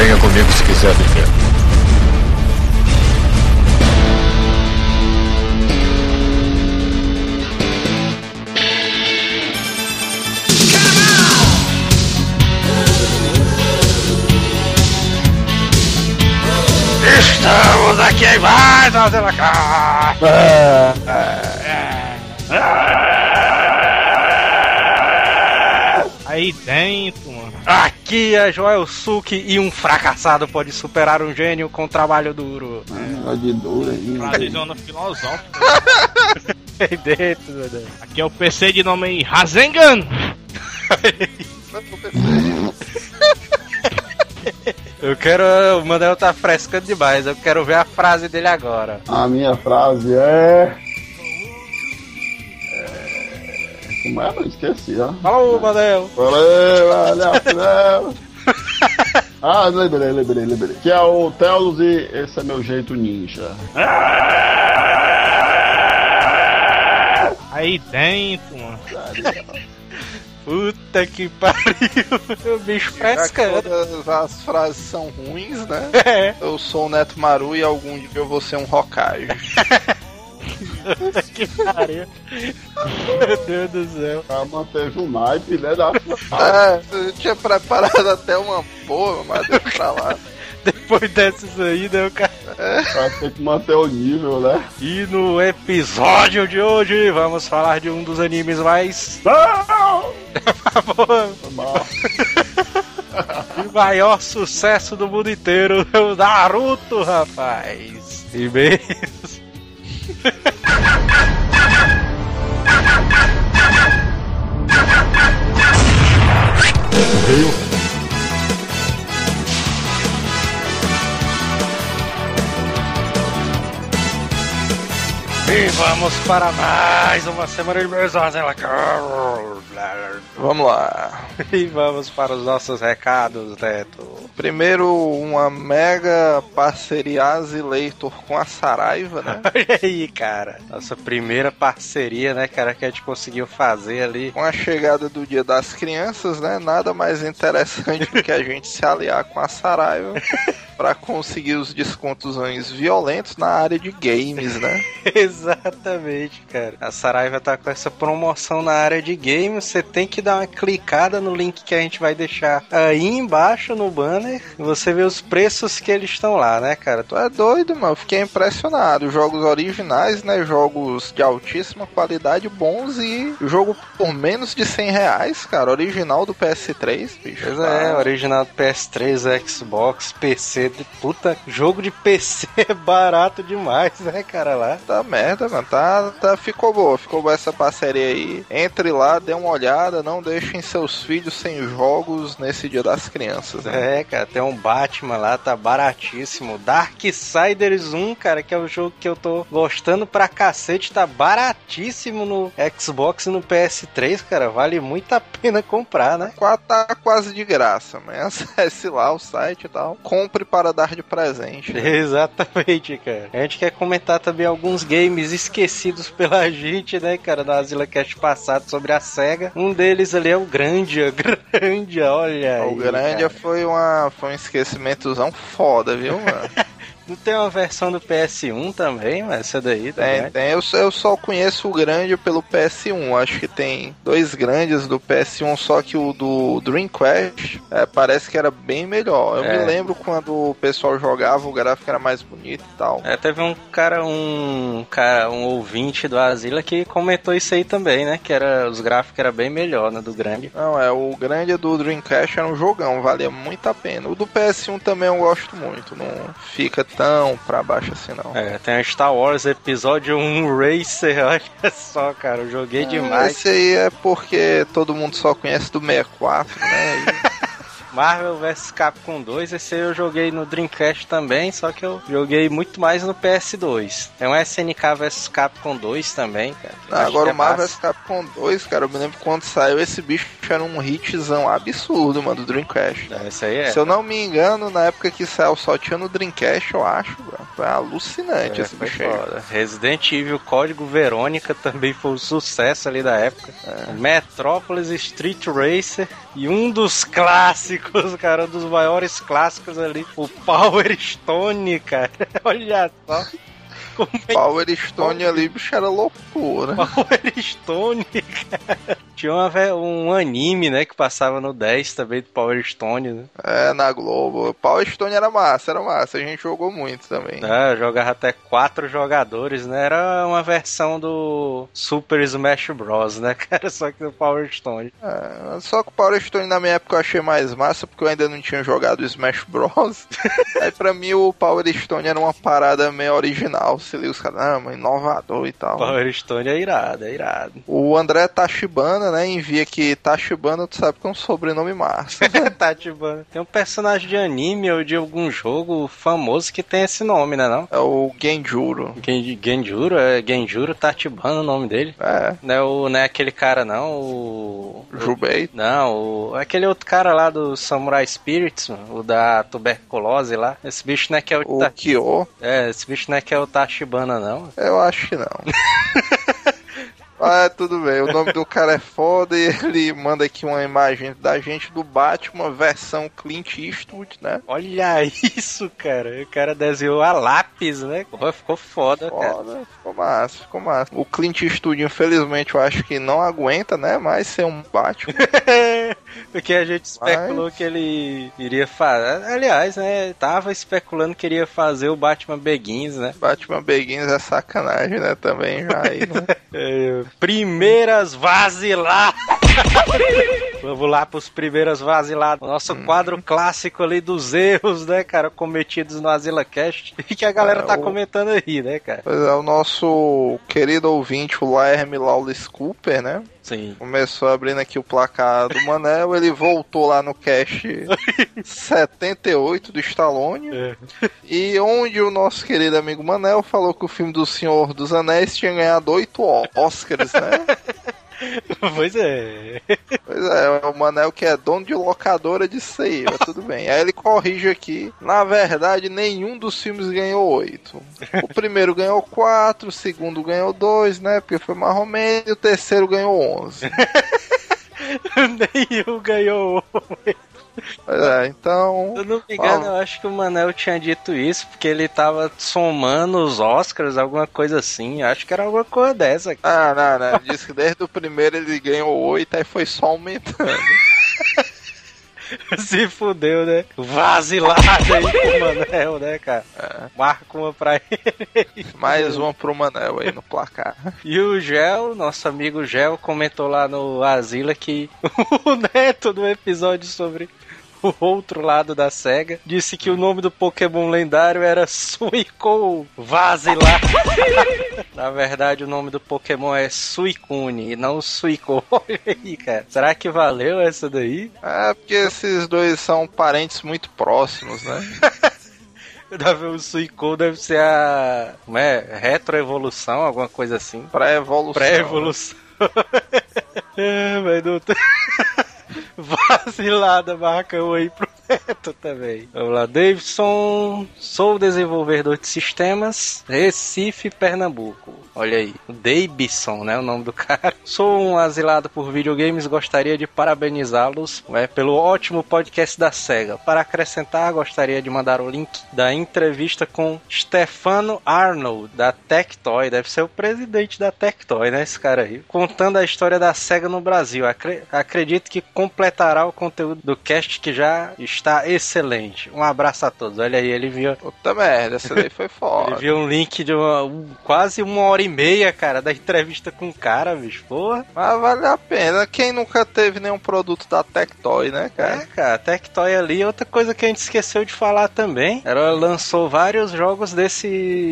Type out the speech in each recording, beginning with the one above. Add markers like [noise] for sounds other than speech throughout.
Venha comigo se quiser viver. Estamos aqui em mais uma! Aí dentro, é Joel Suki e um fracassado pode superar um gênio com trabalho duro. Negócio de duro aí. Frasezona filosófica. Aí dentro, meu Deus. Aqui é o PC de nome Rasengan. [laughs] Eu quero. O Manel tá frescando demais, eu quero ver a frase dele agora. A minha frase é. é... Como é? Eu esqueci, ó. Falou, Manel! Valeu, valeu, [laughs] Ah, lembrei, lembrei, lembrei. Que é o Telos e esse é meu jeito ninja. Aí dentro, mano. Puta que pariu! O bicho frescando. todas as frases são ruins, né? É, Eu sou o Neto Maru e algum dia eu vou ser um Hokage. [laughs] que pariu. Meu Deus do céu. Ela manteve o naipe, né? Da... é, eu tinha preparado até uma boa, mas deixa pra lá. Depois dessas aí, né, o cara. Ela tem que manter o nível, né? E no episódio de hoje vamos falar de um dos animes mais. Não! [laughs] De [laughs] maior sucesso do mundo inteiro, o Naruto, rapaz. E mesmo. [laughs] よ [laughs] E vamos para mais uma semana de. Vamos lá. [laughs] E vamos para os nossos recados, Neto. Primeiro, uma mega parceria Azileitor com a Saraiva, né? Olha [laughs] aí, cara. Nossa primeira parceria, né, cara, que a gente conseguiu fazer ali. Com a chegada do Dia das Crianças, né? Nada mais interessante do que a gente se aliar com a Saraiva [laughs] para conseguir os descontos violentos na área de games, né? [laughs] Exatamente, cara. A Saraiva tá com essa promoção na área de games. Você tem que dar uma clicada no link que a gente vai deixar aí embaixo no banner. Você vê os preços que eles estão lá, né, cara? Tu é doido, mano. Eu Fiquei impressionado. Jogos originais, né? Jogos de altíssima qualidade, bons e jogo por menos de 100 reais, cara. Original do PS3, bicho. Pois é, original do PS3, Xbox, PC. De- Puta, jogo de PC é barato demais, né, cara, lá. Tá merda, mano. Tá, tá, ficou boa. Ficou boa essa parceria aí. Entre lá, dê uma olhada. Não deixem seus filhos sem jogos nesse dia das crianças, né? É, cara, tem um Batman lá, tá baratíssimo. Darksiders 1, cara, que é o jogo que eu tô gostando pra cacete, tá baratíssimo no Xbox e no PS3, cara. Vale muito a pena comprar, né? Tá quase de graça, mas [laughs] acesse lá o site e tal. Compre para dar de presente. né? [laughs] Exatamente, cara. A gente quer comentar também alguns games esquecidos pela [laughs] gente, né, cara, na Asila Cast passado sobre a SEGA. Um deles ali é o Grandia. [laughs] Grandia, olha O aí, grande cara. foi, uma, foi um esquecimentozão foda, viu, mano? Não tem uma versão do PS1 também, mas essa daí Tem, também. tem. Eu, só- eu só conheço o grande pelo PS1. Acho que tem dois grandes do PS1, só que o do Dream Quest é, parece que era bem melhor. Eu É. me lembro quando o pessoal jogava, o gráfico era mais bonito e tal. É, teve um cara, um cara, um ouvinte do Asila que comentou isso aí também, né? Que era, os gráficos eram bem melhor, né? Do grande. Não, é, o grande do Dreamcast era um jogão, valia muito a pena. O do PS1 também eu gosto muito, não fica tão pra baixo assim não. É, tem a Star Wars Episódio 1 Racer, [laughs] olha só, cara, eu joguei demais. Esse aí é porque todo mundo só conhece do 64, né? E- [laughs] Marvel vs Capcom 2, esse aí eu joguei no Dreamcast também, só que eu joguei muito mais no PS2. Tem um SNK vs Capcom 2 também, cara. acho Agora o Marvel é vs Capcom 2, cara, eu me lembro quando saiu esse bicho era um hitzão absurdo, mano, do Dreamcast. É, Esse aí é. Se eu não me engano, na época que saiu só tinha no Dreamcast, eu acho. Foi alucinante É, esse bicho aí. Resident Evil Código Verônica [laughs] também foi um sucesso ali da época. Metrópolis Street Racer e um dos clássicos, cara, um dos maiores clássicos ali, o Power Stone, cara. [laughs] Olha só. É Power Stone ali, bicho, era loucura. [laughs] Power Stone, cara. Tinha uma um anime, né, que passava no 10 também do Power Stone, né? É, na Globo. Power Stone era massa, era massa. A gente jogou muito também. É, jogava até quatro jogadores, né? Era uma versão do Super Smash Bros, né, [laughs] cara? Só que do Power Stone. É, só que o Power Stone na minha época eu achei mais massa porque eu ainda não tinha jogado Smash Bros. [laughs] Aí pra mim o Power Stone era uma parada meio original. Se liga os caras, ah, inovador e tal. Power Stone é irado, é irado. O André Tachibana, né, envia que Tachibana, tu sabe que é um sobrenome massa. [laughs] Tatibana. Tem um personagem de anime ou de algum jogo famoso que tem esse nome, né não? É o Genjuro. Gen- Genjuro, é Genjuro Tatibana o nome dele. É, Não é, o, não é aquele cara não, o... Jubei. Não, o, aquele outro cara lá do Samurai Spirits, mano, o da tuberculose lá. Esse bicho não é que é o, O Ta- Kyo. É, esse bicho não é que é o Tachibana, não. Eu acho que não. [laughs] Ah, tudo bem. O nome do cara é foda e ele manda aqui uma imagem da gente do Batman, versão Clint Eastwood, né? Olha isso, cara. O cara desenhou a lápis, né? Ficou foda, cara. Foda, ficou massa, ficou massa. O Clint Eastwood, infelizmente, eu acho que não aguenta, né? Mais ser um Batman. [laughs] Porque a gente especulou Mas- que ele iria fazer. Aliás, né? Tava especulando que iria fazer o Batman Begins, né? Batman Begins é sacanagem, né? Também já aí, né? [laughs] É, primeiras vaziladas. [laughs] Vamos lá pros primeiras vaziladas. Nosso quadro clássico ali dos erros, né, cara, cometidos no Azila Cast. [laughs] E que a galera É, tá o- comentando aí, né, cara? Pois é, o nosso querido ouvinte, o Laerme Lawless Cooper, né? Sim. Começou abrindo aqui o placar do Manel, ele voltou lá no cast [laughs] 78 do Stallone, É. e onde o nosso querido amigo Manel falou que o filme do Senhor dos Anéis tinha ganhado oito Ó- Oscars, né? [laughs] [laughs] pois é. Pois é, o Manel que é dono de locadora disse aí, mas tudo bem. Aí ele corrige aqui, na verdade nenhum dos filmes ganhou oito. O primeiro ganhou quatro, o segundo ganhou dois, né? Porque foi menos, e o terceiro ganhou onze. [laughs] Nenhum ganhou. Pois é, então. Se eu não me engano, eu acho que o Manel tinha dito isso porque ele tava somando os Oscars, alguma coisa assim. Eu Acho que era alguma coisa dessa. Ah, não, não. Ele disse que desde o primeiro ele ganhou oito, aí foi só aumentando. [laughs] [laughs] Se fudeu, né? Vazilada aí pro Manel, né, cara? Marca uma pra ele. Mais uma pro Manel aí no placar. [laughs] E o Gel, nosso amigo Gel, comentou lá no Asila que [laughs] o neto do episódio sobre o outro lado da SEGA disse que o nome do Pokémon lendário era Suicune Vazilar. [laughs] Na verdade, o nome do Pokémon é Suicune e não Suicune. [laughs] Olha aí, cara. Será que valeu essa daí? É, porque esses dois são parentes muito próximos, né? [laughs] Deve o Suicune deve ser a. Como é? Retroevolução, alguma coisa assim. Pré-evolução. Pré-evolução. é, mas não tem... Vacilada, um aí pro [laughs] Neto também. Vamos lá, Davidson. Sou desenvolvedor de sistemas, Recife, Pernambuco. Olha aí, Davidson, né? O nome do cara. [laughs] Sou um asilado por videogames, gostaria de parabenizá-los né, pelo ótimo podcast da SEGA. Para acrescentar, gostaria de mandar o link da entrevista com Stefano Arnold, da Tectoy. Deve ser o presidente da Tectoy, né? Esse cara aí. Contando a história da SEGA no Brasil. Acre- acredito que completará o conteúdo do cast que já está excelente. Um abraço a todos. Olha aí, ele viu, Puta merda, essa daí foi [laughs] ele foda. viu um link de uma, um- quase uma hora e meia, cara, da entrevista com o cara, bicho. Porra. Mas vale a pena. Quem nunca teve nenhum produto da Tectoy, né, É, cara? cara, Tectoy ali, outra coisa que a gente esqueceu de falar também, ela lançou vários jogos desse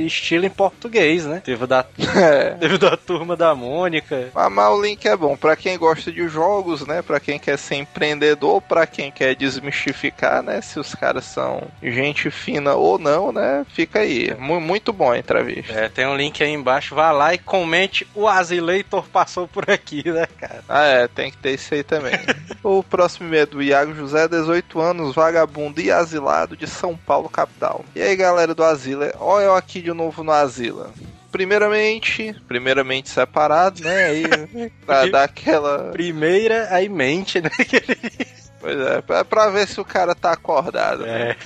estilo em português, né? Teve da, É. [laughs] [laughs] teve da Turma da Mônica. Mas, mas o link é bom pra quem gosta de jogos, né? Pra quem quer ser empreendedor, pra quem quer desmistificar né, se os caras são gente fina ou não, né? Fica aí. Mu- muito bom a entrevista. É, tem um link aí embaixo, vá lá e comente o Azileitor passou por aqui, né, cara? Ah, é, tem que ter isso aí também. [laughs] o próximo é do Iago José, 18 anos, vagabundo e asilado de São Paulo, capital. E aí, galera do Asila, olha eu aqui de novo no Asila. Primeiramente, primeiramente separado, né? Aí, [laughs] pra dar aquela. Primeira, aí mente, né? Pois é, pra, pra ver se o cara tá acordado. né? É.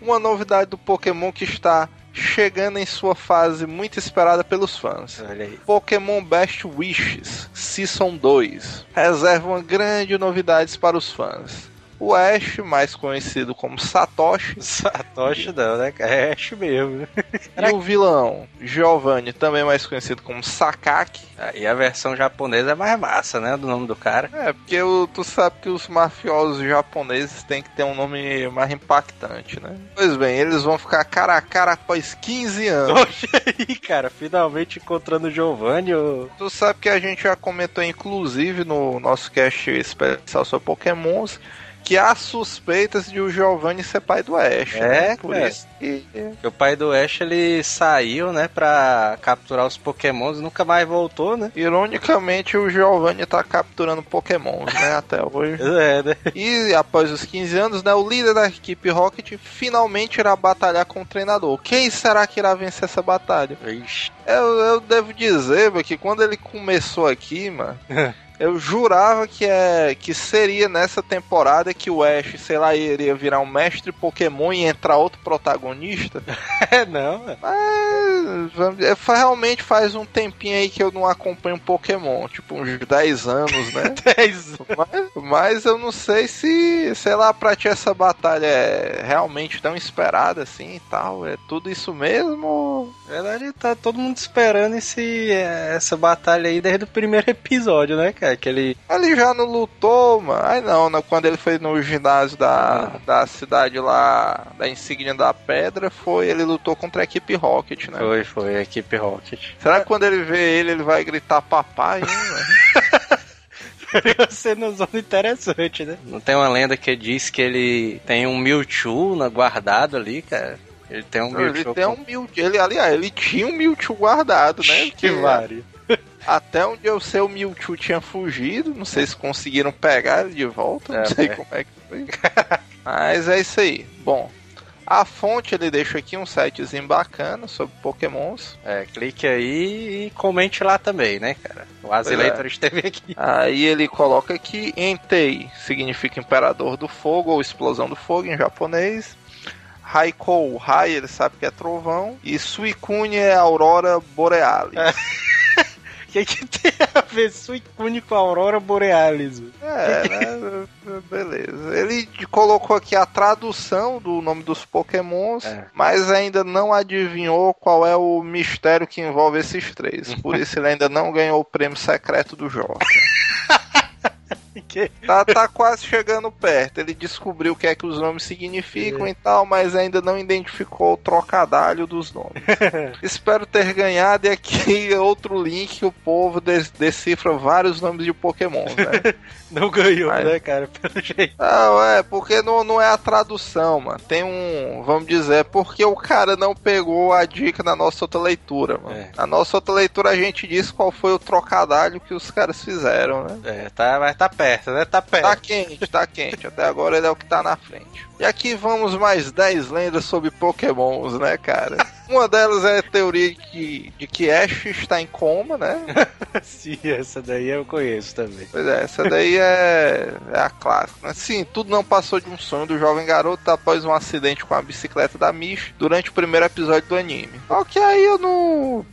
Uma novidade do Pokémon que está chegando em sua fase muito esperada pelos fãs. Pokémon Best Wishes Season 2 reserva uma grande novidades para os fãs. O Ash, mais conhecido como Satoshi, Satoshi não, né? É Ash mesmo. e o vilão Giovanni, também mais conhecido como Sakaki. E a versão japonesa é mais massa, né? Do nome do cara. É, porque tu sabe que os mafiosos japoneses têm que ter um nome mais impactante, né? Pois bem, eles vão ficar cara a cara após 15 anos. Olha aí, cara. Finalmente encontrando o Giovanni. Tu sabe que a gente já comentou, inclusive, no nosso cast especial sobre Pokémons, que há suspeitas de o Giovanni ser pai do Ash. É, né? Por cara. isso que. que O pai do Ash, ele saiu, né? Pra capturar os pokémons e nunca mais voltou, né? Ironicamente, o Giovanni tá capturando Pokémons, né? [laughs] Até hoje. É, né? E após os 15 anos, né, o líder da equipe Rocket finalmente irá batalhar com o treinador. Quem será que irá vencer essa batalha? Ixi. Eu, eu devo dizer que quando ele começou aqui, mano, [laughs] eu jurava que, é, que seria nessa temporada que o Ash, sei lá, iria virar um mestre Pokémon e entrar outro protagonista. [laughs] É, não. é. Mas fa- realmente faz um tempinho aí que eu não acompanho Pokémon, tipo uns 10 anos, né? [laughs] Dez. Mas, mas eu não sei se, sei lá, pra ti essa batalha é realmente tão esperada assim e tal. É tudo isso mesmo? Na verdade, tá todo mundo esperando esse, essa batalha aí desde o primeiro episódio, né, cara? Que ele. Ele já não lutou, mano. Ai não, né? quando ele foi no ginásio da, da cidade lá, da insígnia da pedra, foi ele lutou contra a equipe Rocket, né? Foi, foi, a equipe Rocket. Será que quando ele vê ele, ele vai gritar papai, hein, velho? [laughs] Você não zona interessante, né? Não tem uma lenda que diz que ele tem um Mewtwo na- guardado ali, cara? Ele tem um Não, ele Mewtwo. tem um Mewtwo. Ele, aliás, ele tinha um Mewtwo guardado, né? Que vário. Até onde eu sei, o Mewtwo tinha fugido. Não sei se conseguiram pegar ele de volta. Não É, sei é. como é que foi. [laughs] Mas é isso aí. Bom, a fonte ele deixa aqui um sitezinho bacana sobre Pokémons. É, clique aí e comente lá também, né, cara? O Azileitor esteve aqui. Aí ele coloca aqui Entei significa Imperador do Fogo ou Explosão do Fogo em japonês. Raikou, Rai, ele sabe que é trovão. E Suicune é Aurora Borealis. [laughs] O [laughs] que, que tem a ver Suicune com a Aurora Borealis? É, né? [laughs] Beleza. Ele colocou aqui a tradução do nome dos Pokémons, É. mas ainda não adivinhou qual é o mistério que envolve esses três. Por [laughs] isso ele ainda não ganhou o prêmio secreto do Jorge. [laughs] Que- Tá, tá quase chegando perto. Ele descobriu o que é que os nomes significam e tal, mas ainda não identificou o trocadalho dos nomes. [laughs] Espero ter ganhado e aqui é outro link que o povo des- decifra vários nomes de Pokémon, né? [laughs] Não ganhou, né, cara? Pelo jeito. Não, é, porque não, não é a tradução, mano. Tem um, vamos dizer, porque o cara não pegou a dica na nossa outra leitura, mano. É. Na nossa outra leitura a gente disse qual foi o trocadalho que os caras fizeram, né? É, tá, mas tá perto, né? Tá perto. Tá quente, tá quente. Até agora ele é o que tá na frente. E aqui vamos mais 10 lendas sobre pokémons, né, cara? Uma delas é a teoria de que, de que Ash está em coma, né? [laughs] Sim, essa daí eu conheço também. Pois é, essa daí é, é a clássica. né? Sim, tudo não passou de um sonho do jovem garoto após um acidente com a bicicleta da Mish durante o primeiro episódio do anime. Ok, aí eu não.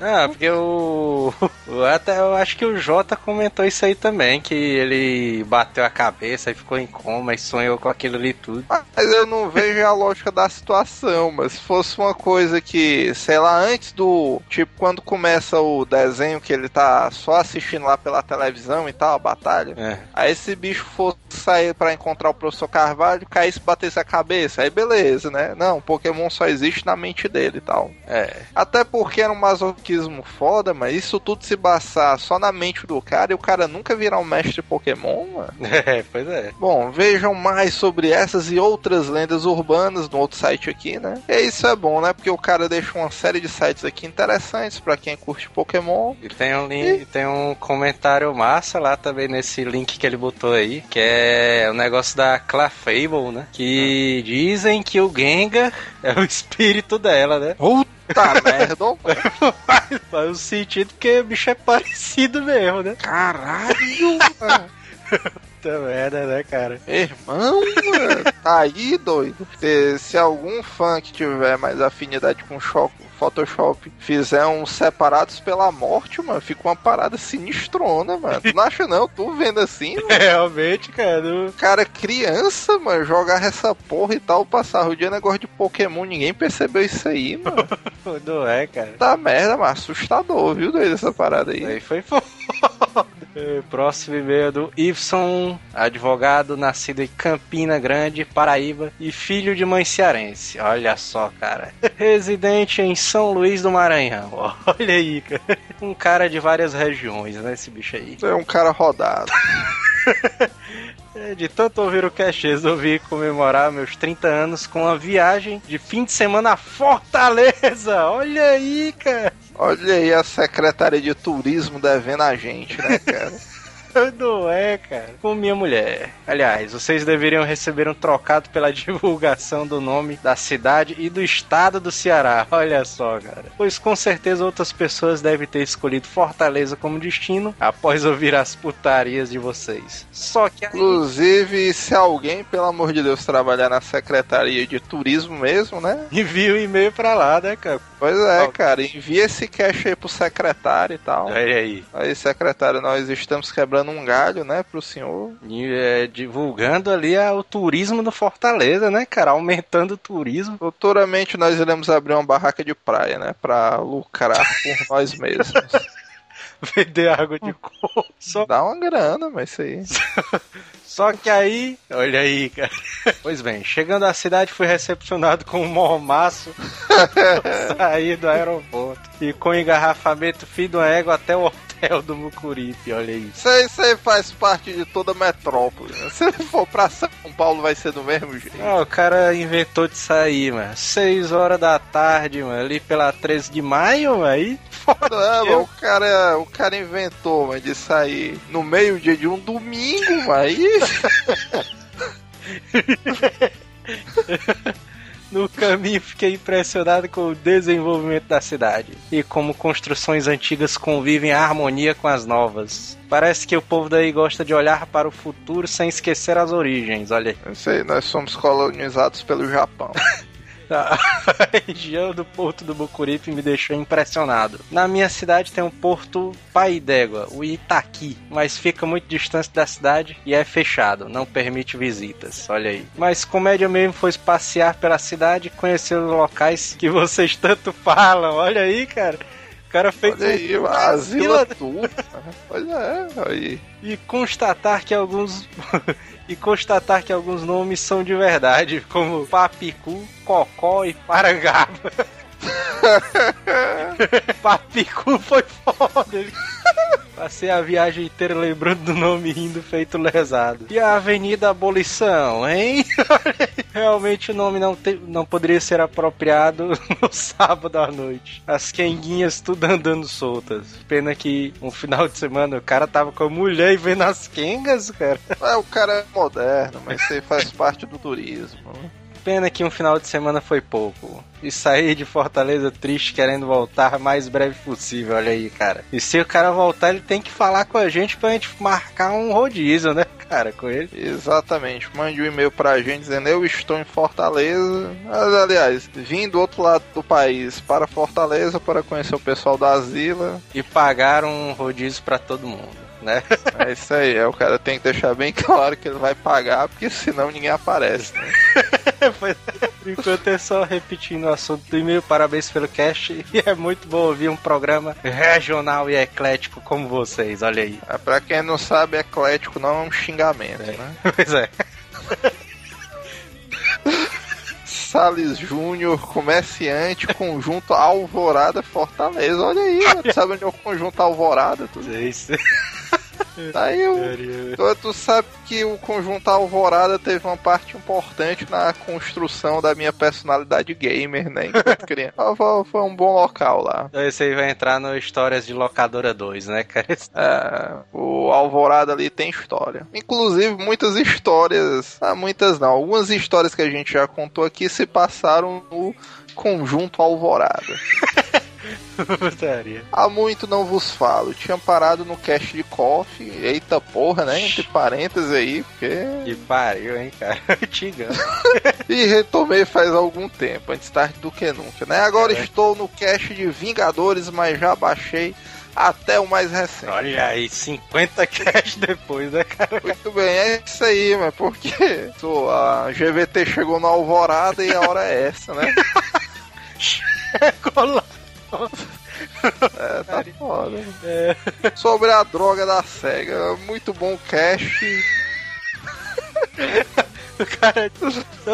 Ah, porque o. [laughs] o- Até eu acho que o Jota comentou isso aí também, que ele bateu a cabeça e ficou em coma e sonhou com aquilo ali tudo. Mas eu não vejo a lógica da situação. Mas se fosse uma coisa que, sei lá, antes do. Tipo, quando começa o desenho que ele tá só assistindo lá pela televisão e tal, a batalha. É. Aí esse bicho fosse sair pra encontrar o professor Carvalho, caísse e batesse a cabeça, aí beleza, né? Não, Pokémon só existe na mente dele e tal. É. Até porque era um masoquismo foda, mas isso tudo se passar só na mente do cara e o cara nunca virar um mestre Pokémon, mano. [laughs] É, pois é. Bom, vejam mais sobre essas e outras lendas urbanas no outro site aqui, né? E isso é bom, né? Porque o cara deixa uma série de sites aqui interessantes pra quem curte Pokémon. E tem um, link, tem um comentário massa lá também nesse link que ele botou aí, que é o negócio da Clefable, né? Que dizem que o Gengar [laughs] é o espírito dela, né? Puta [laughs] merda, Faz, faz um sentido porque o bicho é [laughs] parecido mesmo, né? caralho, mano. Puta merda, né, cara? Irmão, mano, tá aí, doido. Se, se algum fã que tiver mais afinidade com Shop- Photoshop fizer uns separados pela morte, mano, fica uma parada sinistrona, mano. Tu não acha não? Tu vendo assim, [laughs] mano? Realmente, cara. Cara, criança, mano, jogar essa porra e tal, passar o dia negócio de Pokémon, ninguém percebeu isso aí, mano. [laughs] Não é, cara. Tá merda, mas assustador, viu, doido, essa parada aí. Aí foi foda. É, [laughs] Próximo e-mail do Advogado nascido em Campina Grande, Paraíba e filho de mãe cearense. Olha só, cara. Residente em São Luís do Maranhão. [laughs] Olha aí, cara. Um cara de várias regiões, né, esse bicho aí. É um cara rodado. [laughs] É, De tanto ouvir o cast, resolvi comemorar meus 30 anos com uma viagem de fim de semana a Fortaleza. Olha aí, cara. Olha aí a secretária de turismo devendo a gente, né, cara? [laughs] [laughs] Não é, cara. Com minha mulher. Aliás, vocês deveriam receber um trocado pela [laughs] divulgação do nome da cidade e do estado do Ceará. Olha só, cara. Pois com certeza outras pessoas devem ter escolhido Fortaleza como destino após ouvir as putarias de vocês. Só que aí... Inclusive, se alguém, pelo amor de Deus, trabalhar na secretaria de turismo mesmo, né? [laughs] envia um e-mail pra lá, né, cara? Pois é, Ó. cara, envia esse cash aí pro secretário e tal. Olha aí. Aí, secretário, nós estamos quebrando um galho, né, pro senhor. E, é, divulgando ali a- o turismo do Fortaleza, né, cara? Aumentando o turismo. Futuramente nós iremos abrir uma barraca de praia, né, pra lucrar por [laughs] nós mesmos. Vender água de coco. Só Dá uma grana, mas isso aí. [laughs] Só que aí, olha aí, cara. Pois bem, chegando à cidade, fui recepcionado com um mormaço [laughs] sair do aeroporto e com engarrafamento fim do égua até o hotel do Mucuripe, olha aí. Isso aí, isso aí faz parte de toda a metrópole. né? Se for pra São Paulo, vai ser do mesmo jeito. Ah, o cara inventou de sair, mano. 6 horas da tarde, mano, ali pela 13 de maio, mano, aí foda. Não, mas o cara, o cara inventou, mas de sair no meio-dia de um domingo, mas aí [laughs] No caminho fiquei impressionado com o desenvolvimento da cidade e como construções antigas convivem em harmonia com as novas. Parece que o povo daí gosta de olhar para o futuro sem esquecer as origens, olha aí. Eu sei, nós somos colonizados pelo Japão. [laughs] [laughs] A região do Porto do Bucuripe me deixou impressionado. Na minha cidade tem um porto Pai d'Égua, o Itaqui, mas fica muito distante da cidade e é fechado, não permite visitas. Olha aí. Mas comédia mesmo foi passear pela cidade e conhecer os locais que vocês tanto [laughs] falam. Olha aí, cara. O cara fez Olha aí, um asila tudo. Pois é, aí. e constatar que alguns [laughs] e constatar que alguns nomes são de verdade, como Papicu, Cocó e Parangaba. [laughs] [laughs] Papicu foi foda. Passei a viagem inteira lembrando do nome rindo feito lesado. E a Avenida Abolição, hein? [laughs] Realmente o nome não, te- não poderia ser apropriado [laughs] no sábado à noite. As quenguinhas tudo andando soltas. Pena que um final de semana o cara tava com a mulher e vendo as quengas, cara. É, o cara é moderno, mas isso faz parte do turismo. Pena que um final de semana foi pouco. E sair de Fortaleza triste querendo voltar o mais breve possível, olha aí, cara. E se o cara voltar, ele tem que falar com a gente pra gente marcar um rodízio, né, cara, com ele. Exatamente. Mande um e-mail pra gente dizendo eu estou em Fortaleza. Mas, aliás, vim do outro lado do país para Fortaleza para conhecer o pessoal da Asila. E pagar um rodízio pra todo mundo, né? É isso aí. É, o cara tem que deixar bem claro que ele vai pagar, porque senão ninguém aparece. Né? [laughs] Por enquanto é só repetindo o assunto do e-mail. Parabéns pelo cast. E é muito bom ouvir um programa regional e eclético como vocês, olha aí. É, pra quem não sabe, eclético não é um xingamento, É. né? [laughs] Pois é. Salles Júnior, comerciante, conjunto Alvorada Fortaleza. Olha aí. Tu [laughs] sabe onde é o conjunto Alvorada? Tu, Sei, sei. Tá aí o. Tu, tu sabe que o conjunto Alvorada teve uma parte importante na construção da minha personalidade gamer, né? Enquanto [laughs] criança. Foi, foi um bom local lá. Então esse aí vai entrar no Histórias de Locadora 2, né, cara? [laughs] É, o Alvorada ali tem história. Inclusive, muitas histórias. Ah, muitas não. Algumas histórias que a gente já contou aqui se passaram no conjunto Alvorada. [laughs] Putaria. Há muito não vos falo. Tinha parado no cast de coffee. Eita porra, né? Entre parênteses aí, porque. Que pariu, hein, cara? [laughs] Tigão. [laughs] E retomei faz algum tempo, antes tarde do que nunca, né? Agora É. estou no cast de Vingadores, mas já baixei até o mais recente. Olha aí, 50 cash depois, né, cara? Muito bem, é isso aí, mas porque Pô, a GVT chegou na alvorada e a hora é essa, né? [laughs] Cola. É, tá foda. Sobre a droga da SEGA, muito bom cast. [laughs] O [laughs] cara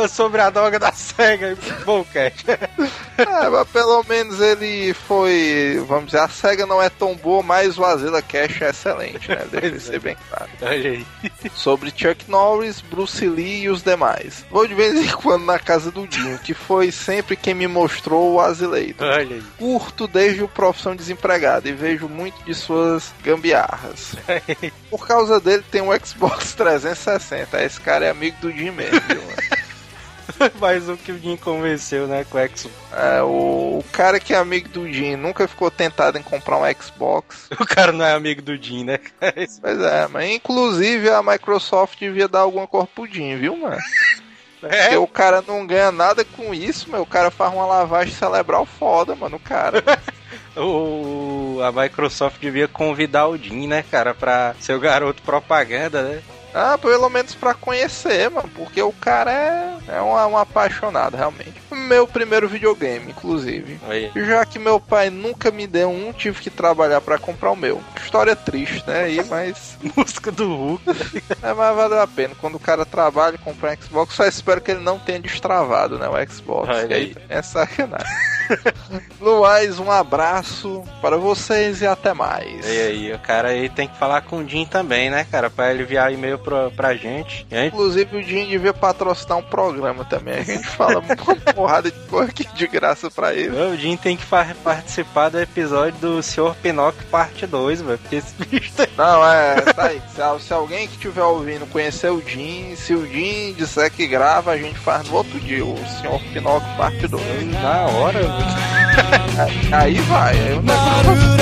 sobre a droga da SEGA. Bom, cash. [laughs] É, mas pelo menos ele foi. Vamos dizer, a SEGA não é tão boa, mas o Azila Cash é excelente, né? Eu ser bem claro. Olha aí. [laughs] Sobre Chuck Norris, Bruce Lee e os demais. Vou de vez em quando na casa do Dinho, que foi sempre quem me mostrou o Azileito. Olha aí. Curto desde o Profissão Desempregado e vejo muito de suas gambiarras. Por causa dele tem um Xbox 360. Esse cara é amigo do Jim mesmo, mano? [laughs] Mas o que o Jim convenceu, né, com o X. É, o, o cara que é amigo do Jim nunca ficou tentado em comprar um Xbox. [laughs] O cara não é amigo do Jim, né, [laughs] Pois é, mas inclusive a Microsoft devia dar alguma cor pro Jim, viu, mano? Porque É, o cara não ganha nada com isso, meu. O cara faz uma lavagem cerebral foda, mano, o cara. o, a Microsoft devia convidar o Jim, né, cara, pra ser o garoto propaganda, né? Ah, pelo menos pra conhecer, mano, porque o cara é, é um, um apaixonado, realmente. Meu primeiro videogame, inclusive. Aí. Já que meu pai nunca me deu um, tive que trabalhar pra comprar o meu. História triste, né? Aí, [laughs] mas, Música do Hulk. é, mas valeu a pena. Quando o cara trabalha e compra um Xbox, só espero que ele não tenha destravado, né? O Xbox. Aí aí. é sacanagem. [laughs] no mais, um abraço para vocês e até mais. E aí, o cara aí tem que falar com o Jim também, né, cara, pra ele enviar e-mail pra, pra gente. A gente Inclusive o Jim devia patrocinar um programa também. A gente fala [laughs] uma porrada de coisa aqui de graça pra ele. O Jim tem que participar do episódio do Sr. Pinóquio parte 2, velho. Porque esse bicho tem... Não, é, tá aí. Se, se alguém que estiver ouvindo conhecer o Jim, se o Jim disser que grava, a gente faz no outro dia, o Senhor Pinóquio parte 2. Na hora. Aí vai, aí o negócio.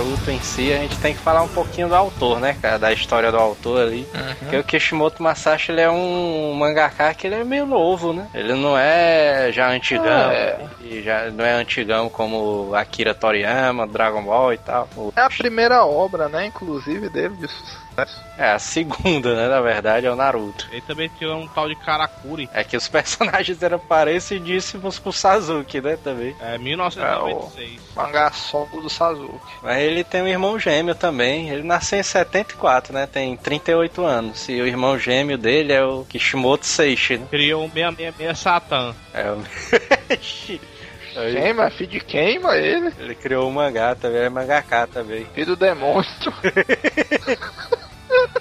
O Naruto em si, a gente tem que falar um pouquinho do autor, né, cara? Da história do autor ali. Porque o Kishimoto Masashi, ele é um mangaka que ele é meio novo, né? Ele não é já antigão, É. e já não é antigão como Akira Toriyama, Dragon Ball e tal. O- É a primeira obra, né, inclusive, dele de sucesso. É, a segunda, né, na verdade, é o Naruto. Ele também tinha um tal de Karakuri. É que os [laughs] personagens eram parecidíssimos com o Sasuke, né, também. É 1996. Mangá solo do Sasuke. Mas ele tem um irmão gêmeo também. Ele nasceu em 74, né? Tem 38 anos. E o irmão gêmeo dele é o Kishimoto Seishi, né? Criou um 666 Satan. É o... [laughs] Queima, filho de queima ele. ele criou um mangá também, é mangaká também. Filho do demônio. [laughs]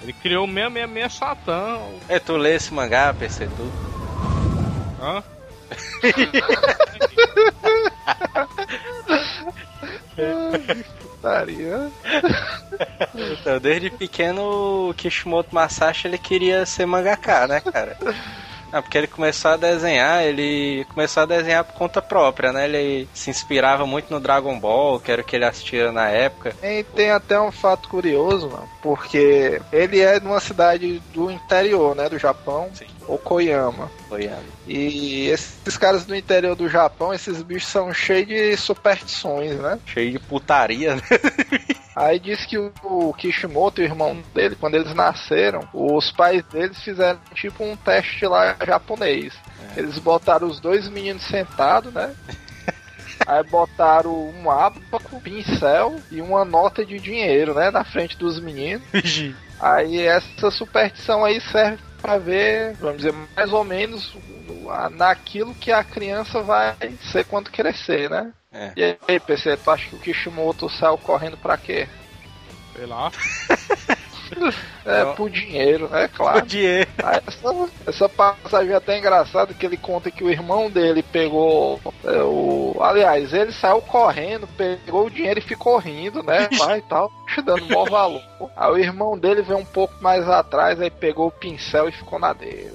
Ele criou o 666 Satã. É, tu lê esse mangá, PC, tu? Hã? [laughs] Putaria. [laughs] Então, desde pequeno, o Kishimoto Masashi, ele queria ser mangaká, né, cara? Ah, porque ele começou a desenhar, ele começou a desenhar por conta própria, né? Ele se inspirava muito no Dragon Ball, que era o que ele assistia na época. E tem até um fato curioso, mano, porque ele é de uma cidade do interior, né, do Japão, Sim. Okoyama. Foi a- E esses caras do interior do Japão, esses bichos são cheios de superstições, né? cheio de putaria, né? [laughs] Aí diz que o- Kishimoto o irmão dele, quando eles nasceram, os pais deles fizeram tipo um teste lá japonês. Eles botaram os dois meninos sentados, né? [laughs] Aí botaram um abaco, um pincel e uma nota de dinheiro, né? Na frente dos meninos. Aí essa superstição aí serve pra ver, vamos dizer, mais ou menos naquilo que a criança vai ser quando crescer, né? É. E aí, PC, tu acha que o Kishimoto saiu correndo pra quê? Sei lá. [laughs] É, por dinheiro, é claro. Dinheiro. Aí Essa, essa passagem é até engraçada que ele conta que o irmão dele pegou é, o. Aliás, ele saiu correndo, pegou o dinheiro e ficou rindo, né? [laughs] Vai e tal, te dando maior valor. Aí o irmão dele veio um pouco mais atrás, aí pegou o pincel e ficou na dele.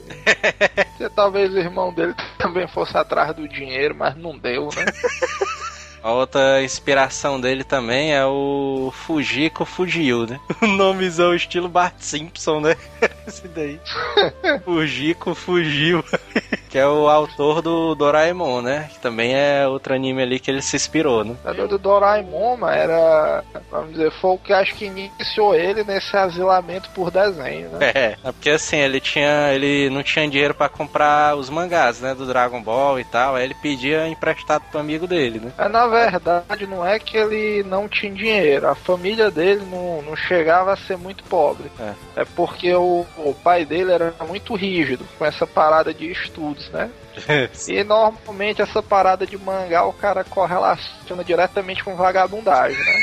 [laughs] Talvez o irmão dele também fosse atrás do dinheiro, mas não deu, né? [laughs] A outra inspiração dele também é o Fujiko Fugiu, né? [laughs] O nomezão estilo Bart Simpson, né? [laughs] Esse daí. [laughs] Fujiko Fugiu. Que é o autor do Doraemon, né? Que também é outro anime ali que ele se inspirou, né? O do Doraemon, mano, era, vamos dizer, foi o que acho que iniciou ele nesse asilamento por desenho, né? É, é porque assim, ele tinha. Ele não tinha dinheiro pra comprar os mangás, né? Do Dragon Ball e tal. Aí ele pedia emprestado pro amigo dele, né? Mas na verdade não é que ele não tinha dinheiro, a família dele não, não chegava a ser muito pobre. É. É porque o, o pai dele era muito rígido com essa parada de estudos, né? [laughs] E normalmente essa parada de mangá o cara correlaciona diretamente com vagabundagem, né?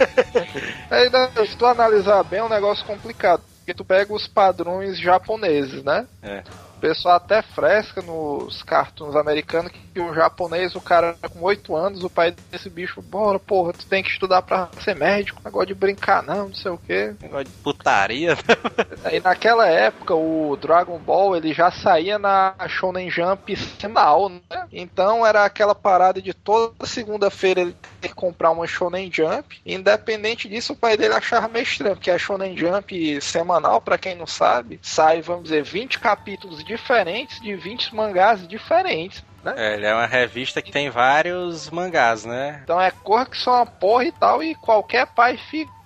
[laughs] Aí, né, se tu analisar bem é um negócio complicado, porque tu pega os padrões japoneses, né? É. O pessoal até fresca nos cartoons americanos que o japonês, o cara com 8 anos, o pai desse bicho, bora, porra, tu tem que estudar pra ser médico, negócio de brincar não, não sei o que. Negócio de putaria. [laughs] Aí naquela época o Dragon Ball ele já saía na Shonen Jump semanal, né? Então era aquela parada de toda segunda-feira ele ter que comprar uma Shonen Jump. Independente disso, o pai dele achava meio estranho, porque a Shonen Jump semanal, pra quem não sabe, sai, vamos dizer, 20 capítulos diferentes de 20 mangás diferentes. Né? É, ele é uma revista que tem vários mangás, né? Então é cor que só uma porra e tal, e qualquer pai fica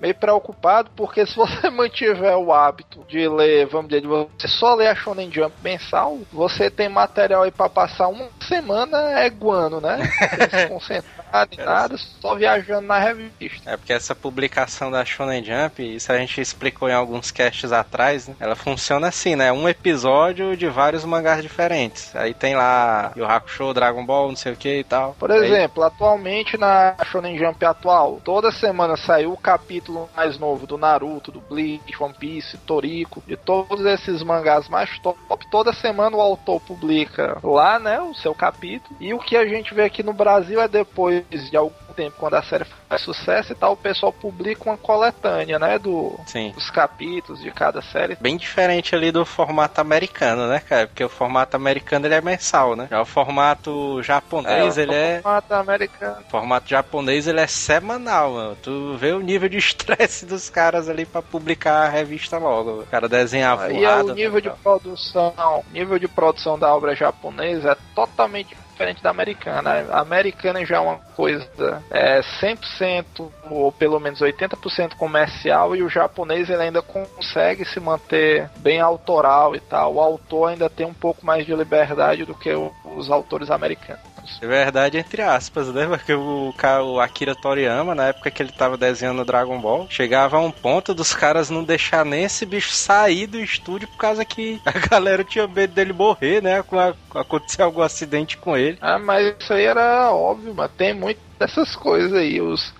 meio preocupado, porque se você [laughs] mantiver o hábito de ler, vamos dizer, de você só ler a Shonen Jump mensal, você tem material aí pra passar uma semana é guano, né? [laughs] Sem se concentrar em nada, só viajando na revista. É porque essa publicação da Shonen Jump, isso a gente explicou em alguns casts atrás, né? Ela funciona assim, né? Um episódio de vários mangás diferentes. Aí tem lá Yu Hakusho, Dragon Ball, não sei o que e tal. Por Aí- exemplo, atualmente na Shonen Jump atual, toda semana saiu o capítulo mais novo do Naruto, do Bleach, One Piece, Toriko, de todos esses mangás mais top. Toda semana o autor publica lá, né, o seu capítulo. E o que a gente vê aqui no Brasil é depois de algum tempo, quando a série faz sucesso e tal, o pessoal publica uma coletânea, né, do, Sim. dos capítulos de cada série. Bem diferente ali do formato americano, né, cara? Porque o formato americano ele é mensal, né? Já o formato japonês, ele é. formato americano. O formato japonês ele é semanal, mano. Tu vê o nível de [laughs] estresse dos caras ali pra publicar a revista logo. O cara desenha a E é o nível de produção, nível de produção da obra japonesa é totalmente diferente da americana. A americana já é uma coisa é 100% ou pelo menos 80% comercial e o japonês ele ainda consegue se manter bem autoral e tal. O autor ainda tem um pouco mais de liberdade do que os autores americanos. É verdade, entre aspas, né? Porque o, o Akira Toriyama, na época que ele tava desenhando Dragon Ball, chegava a um ponto dos caras não deixar nem esse bicho sair do estúdio por causa que [laughs] a galera tinha medo dele morrer, né? Acontecer algum acidente com ele. Ah, mas isso aí era óbvio, mas tem muito dessas coisas aí. Os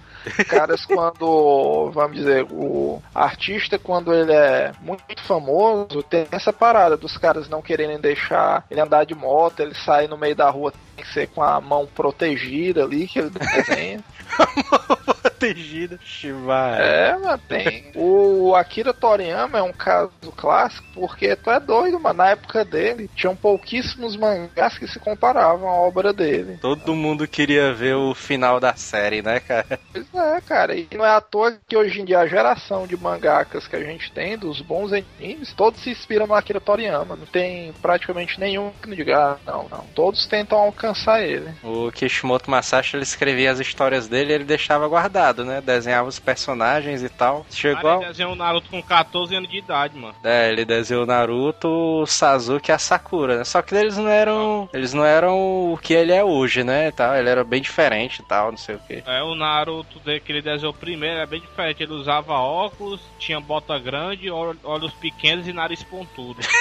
caras, quando, vamos dizer, o artista, quando ele é muito famoso, tem essa parada dos caras não quererem deixar ele andar de moto, ele sai no meio da rua, tem que ser com a mão protegida ali, que ele desenha. [laughs] [laughs] Protegida. Shibari. É, mas tem. O Akira Toriyama é um caso clássico porque tu é doido, mano. Na época dele, tinham pouquíssimos mangás que se comparavam à obra dele. Todo mundo queria ver o final da série, né, cara? Pois é, cara. E não é à toa que hoje em dia a geração de mangakas que a gente tem, dos bons animes, todos se inspiram no Akira Toriyama. Não tem praticamente nenhum que não diga, ah, não, não. Todos tentam alcançar ele. O Kishimoto Masashi, ele escrevia as histórias dele e ele deixava guardado, né? Desenhava os personagens e tal. Chegou Cara, ao... ele desenhou o Naruto com 14 anos de idade, mano. É, ele desenhou o Naruto, o Sasuke e a Sakura, né? Só que eles não eram. Eles não eram o que ele é hoje, né? Tal. Ele era bem diferente e tal, não sei o que. É, o Naruto que ele desenhou primeiro é bem diferente. Ele usava óculos, tinha bota grande, ol- olhos pequenos e nariz pontudo. [laughs]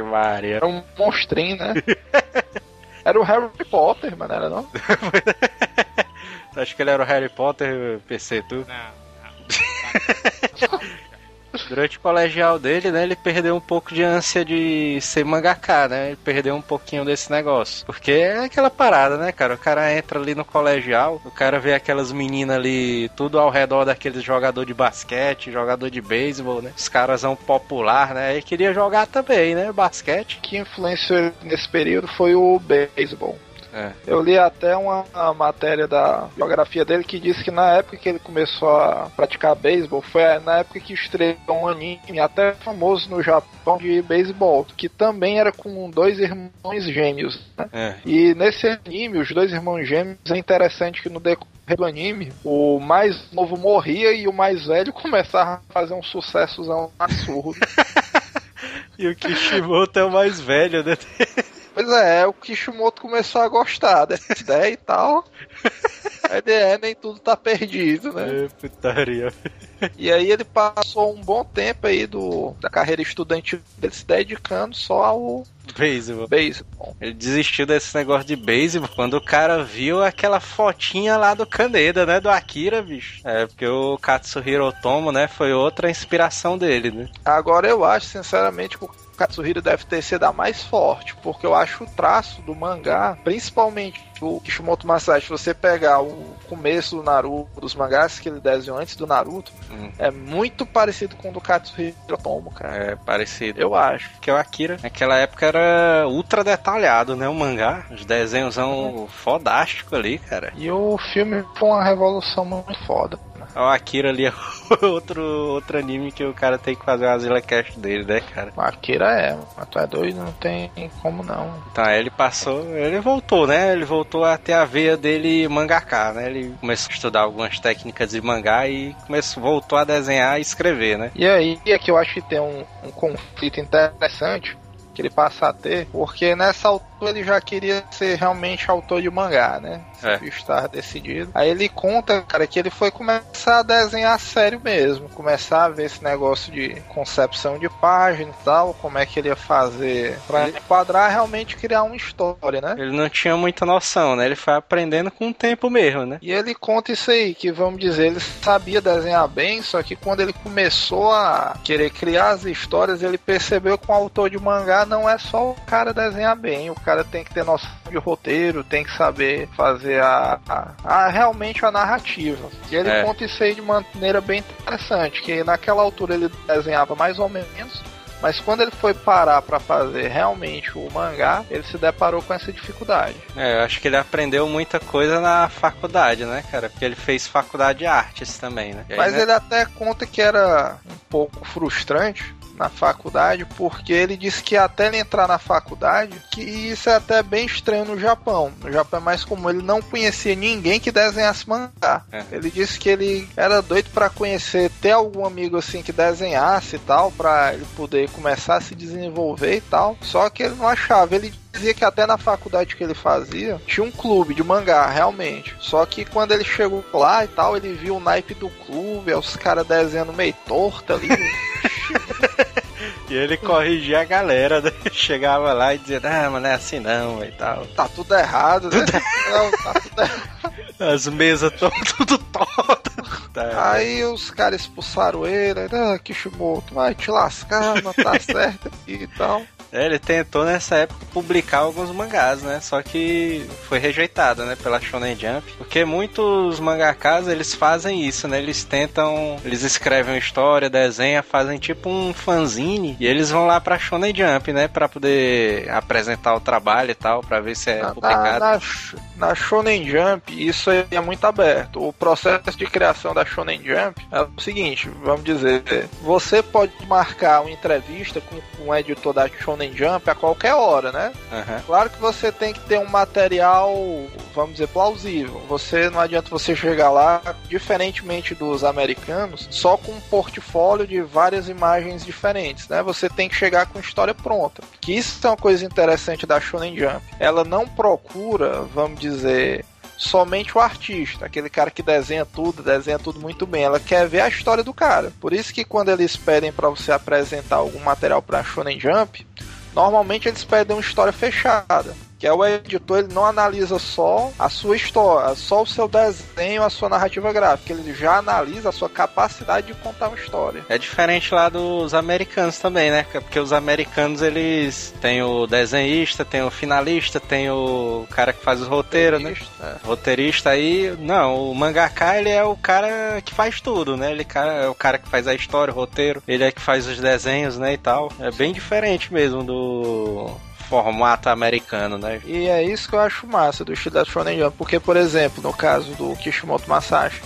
Maria. Era um monstrinho, né? [laughs] Era o Harry Potter, mano, era não? [laughs] Acho que ele era o Harry Potter, PC, tu. Não, não. [laughs] Durante o colegial dele, né, ele perdeu um pouco de ânsia de ser mangaká, né? Ele perdeu um pouquinho desse negócio. Porque é aquela parada, né, cara? O cara entra ali no colegial, o cara vê aquelas meninas ali, tudo ao redor daqueles jogador de basquete, jogador de beisebol, né? Os caras são popular, né? E queria jogar também, né? Basquete. que influenciou ele nesse período foi o beisebol. É. Eu li até uma, matéria da biografia dele que disse que na época que ele começou a praticar beisebol foi na época que estreou um anime até famoso no Japão de beisebol, que também era com dois irmãos gêmeos. Né? É. E nesse anime, os dois irmãos gêmeos, é interessante que no decorrer do anime, o mais novo morria e o mais velho [laughs] começava a fazer um sucessozão absurdo. [laughs] E o Kishimoto é o mais velho, né? [laughs] Pois é, o Kishimoto começou a gostar [laughs] dessa ideia e tal. Aí é, nem tudo tá perdido, né? É, putaria. E aí ele passou um bom tempo aí do, da carreira estudantil dele se dedicando só ao Beisebol. beisebol. Ele desistiu desse negócio de beisebol quando o cara viu aquela fotinha lá do Kaneda, né? Do Akira, bicho. É, porque o Katsuhiro Otomo, né? Foi outra inspiração dele, né? Agora eu acho, sinceramente, que o Katsuhiro deve ter sido a mais forte, porque eu acho o traço do mangá, principalmente o Kishimoto Masashi, se você pegar o começo do Naruto, dos mangás que ele desenhou antes do Naruto, Hum. é muito parecido com o do Katsuhiro Otomo, cara. É parecido. Eu acho. Porque o Akira, naquela época, era ultra detalhado, né? O mangá. Os desenhos são fodásticos ali, cara. E o filme foi uma revolução muito foda. O Akira ali é [laughs] outro, outro anime que o cara tem que fazer uma Zilla Cast dele, né, cara? O Akira é, mas tu é doido, não tem como não. Então aí ele passou, ele voltou, né? Ele voltou a ter a veia dele mangaká, né? Ele começou a estudar algumas técnicas de mangá e começou, voltou a desenhar e escrever, né? E aí é que eu acho que tem um, um conflito interessante que ele passa a ter, porque nessa altura ele já queria ser realmente autor de mangá, né? É. Estar decidido. Aí ele conta, cara, que ele foi começar a desenhar sério mesmo, começar a ver esse negócio de concepção de página e tal, como é que ele ia fazer pra enquadrar realmente criar uma história, né? Ele não tinha muita noção, né? Ele foi aprendendo com o tempo mesmo, né? E ele conta isso aí, que vamos dizer, ele sabia desenhar bem, só que quando ele começou a querer criar as histórias, ele percebeu que um autor de mangá não é só o cara desenhar bem, o cara tem que ter noção de roteiro, tem que saber fazer a, a, a- realmente a narrativa. E ele É. conta isso aí de maneira bem interessante, que naquela altura ele desenhava mais ou menos, mas quando ele foi parar pra fazer realmente o mangá, ele se deparou com essa dificuldade. É, eu acho que ele aprendeu muita coisa na faculdade, né, cara? Porque ele fez faculdade de artes também, né? Aí, Mas né? ele até conta que era um pouco frustrante, na faculdade, porque ele disse que até ele entrar na faculdade, que isso é até bem estranho no Japão. No Japão é mais comum, ele não conhecia ninguém que desenhasse mangá. É. Ele disse que ele era doido pra conhecer, ter algum amigo assim que desenhasse e tal, pra ele poder começar a se desenvolver e tal. Só que ele não achava, ele dizia que até na faculdade que ele fazia tinha um clube de mangá, realmente. Só que quando ele chegou lá e tal, ele viu o naipe do clube, aí os caras desenhando meio torto ali. [laughs] [laughs] E ele corrigia a galera, né? [laughs] Chegava lá e dizia, ah, mas não é assim não, e tal. tá tudo errado, né? [laughs] Não, tá tudo errado. As mesas tão tudo tortas. Tá, Aí os caras expulsaram ele, ah, Kishimoto, vai te lascar, não tá certo aqui e tal. É, ele tentou nessa época publicar alguns mangás, né? Só que foi rejeitado, né? Pela Shonen Jump. Porque muitos mangakas, eles fazem isso, né? Eles tentam... Eles escrevem uma história, desenham, fazem tipo um fanzine. E eles vão lá pra Shonen Jump, né? Pra poder apresentar o trabalho e tal, pra ver se é Na, publicado. na, na Shonen Jump, isso aí é muito aberto. O processo de criação da Shonen Jump é o seguinte, vamos dizer, você pode marcar uma entrevista com, com um editor da Shonen Jump a qualquer hora, né? Aham. Claro que você tem que ter um material, vamos dizer, plausível. Você não adianta você chegar lá, diferentemente dos americanos, só com um portfólio de várias imagens diferentes, né? Você tem que chegar com história pronta. Que isso é uma coisa interessante da Shonen Jump. Ela não procura, vamos dizer, somente o artista, aquele cara que desenha tudo, desenha tudo muito bem. Ela quer ver a história do cara. Por isso que quando eles pedem para você apresentar algum material para Shonen Jump, normalmente eles pedem uma história fechada. Que é o editor, ele não analisa só a sua história, só o seu desenho, a sua narrativa gráfica. Ele já analisa a sua capacidade de contar uma história. É diferente lá dos americanos também, né? Porque os americanos, eles têm o desenhista, tem o finalista, tem o cara que faz os roteiros, né? É. roteirista aí, não, o mangaka ele é o cara que faz tudo, né? Ele é o cara que faz a história, o roteiro, ele é que faz os desenhos, né, e tal. É bem diferente mesmo do formato americano, né? E é isso que eu acho massa do estilo da Shonen Jump, porque, por exemplo, no caso do Kishimoto Masashi,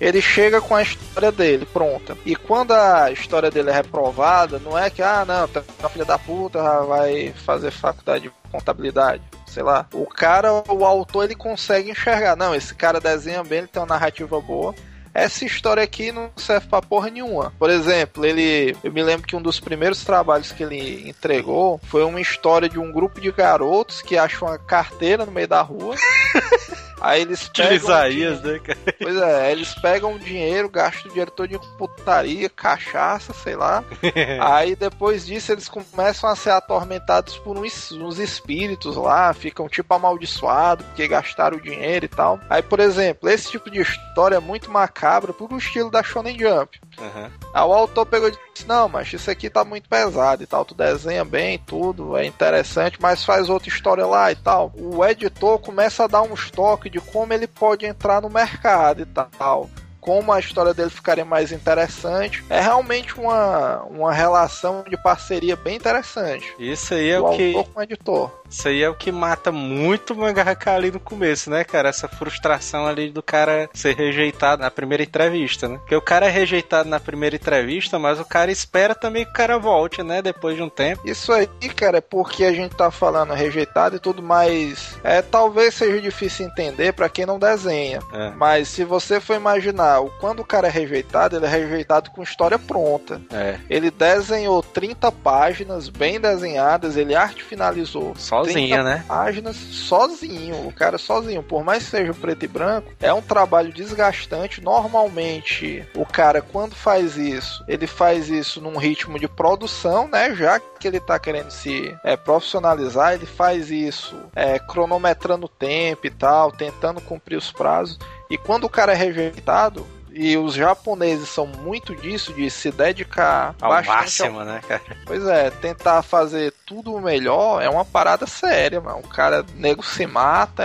ele chega com a história dele pronta. E quando a história dele é reprovada, não é que, ah, não, tá uma filha da puta, vai fazer faculdade de contabilidade. Sei lá. O cara, o autor, ele consegue enxergar. Não, esse cara desenha bem, ele tem uma narrativa boa. Essa história aqui não serve pra porra nenhuma. Por exemplo, ele. Eu me lembro que um dos primeiros trabalhos que ele entregou foi uma história de um grupo de garotos que acham uma carteira no meio da rua. [laughs] Aí eles pegam. Isaías, né, cara? [laughs] Pois é, eles pegam o dinheiro, gastam o dinheiro todo em putaria, cachaça, sei lá. [laughs] Aí depois disso eles começam a ser atormentados por uns, uns espíritos lá, ficam tipo amaldiçoados porque gastaram o dinheiro e tal. Aí, por exemplo, esse tipo de história é muito macabra por um estilo da Shonen Jump. Aham. Aí o autor pegou e disse: Não, mas isso aqui tá muito pesado e tal. Tu desenha bem, tudo, é interessante, mas faz outra história lá e tal. O editor começa a dar uns toques de como ele pode entrar no mercado e tal. Como a história dele ficaria mais interessante. É realmente uma, uma relação de parceria bem interessante. Isso aí é o o que. autor com o editor. Isso aí é o que mata muito o mangaka ali no começo, né, cara? Essa frustração ali do cara ser rejeitado na primeira entrevista, né? Porque o cara é rejeitado na primeira entrevista, mas o cara espera também que o cara volte, né? Depois de um tempo. Isso aí, cara, é porque a gente tá falando rejeitado e tudo mais. É, talvez seja difícil entender pra quem não desenha. É. Mas se você for imaginar, quando o cara é rejeitado, ele é rejeitado com história pronta. É. Ele desenhou 30 páginas bem desenhadas, ele arte finalizou. Sozinho, 30 né? Páginas sozinho, o cara sozinho. Por mais que seja preto e branco, é um trabalho desgastante. Normalmente, o cara, quando faz isso, ele faz isso num ritmo de produção, né? Já que ele tá querendo se é, profissionalizar, ele faz isso é, cronometrando o tempo e tal, tentando cumprir os prazos. E quando o cara é rejeitado, e os japoneses são muito disso, de se dedicar Ao bastante ao máximo, né, cara? Pois é, tentar fazer tudo o melhor é uma parada séria, mano. O cara, nego se mata,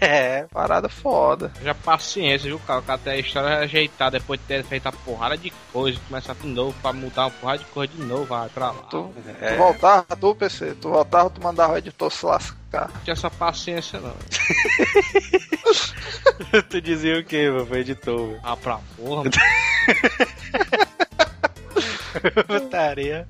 é uma [laughs] parada foda. Já paciência, viu, cara? O cara tem a história ajeitada depois de ter feito a porrada de coisa, começar de novo pra mudar uma porrada de coisa de novo, vai pra lá. Tu, É. tu voltava, tu, PC, tu voltava, tu mandava o editor se lascar. Não tinha essa paciência, não. [laughs] tu dizia o quê, meu? Foi editor, meu? Ah, pra porra, mano. [laughs] [laughs] putaria.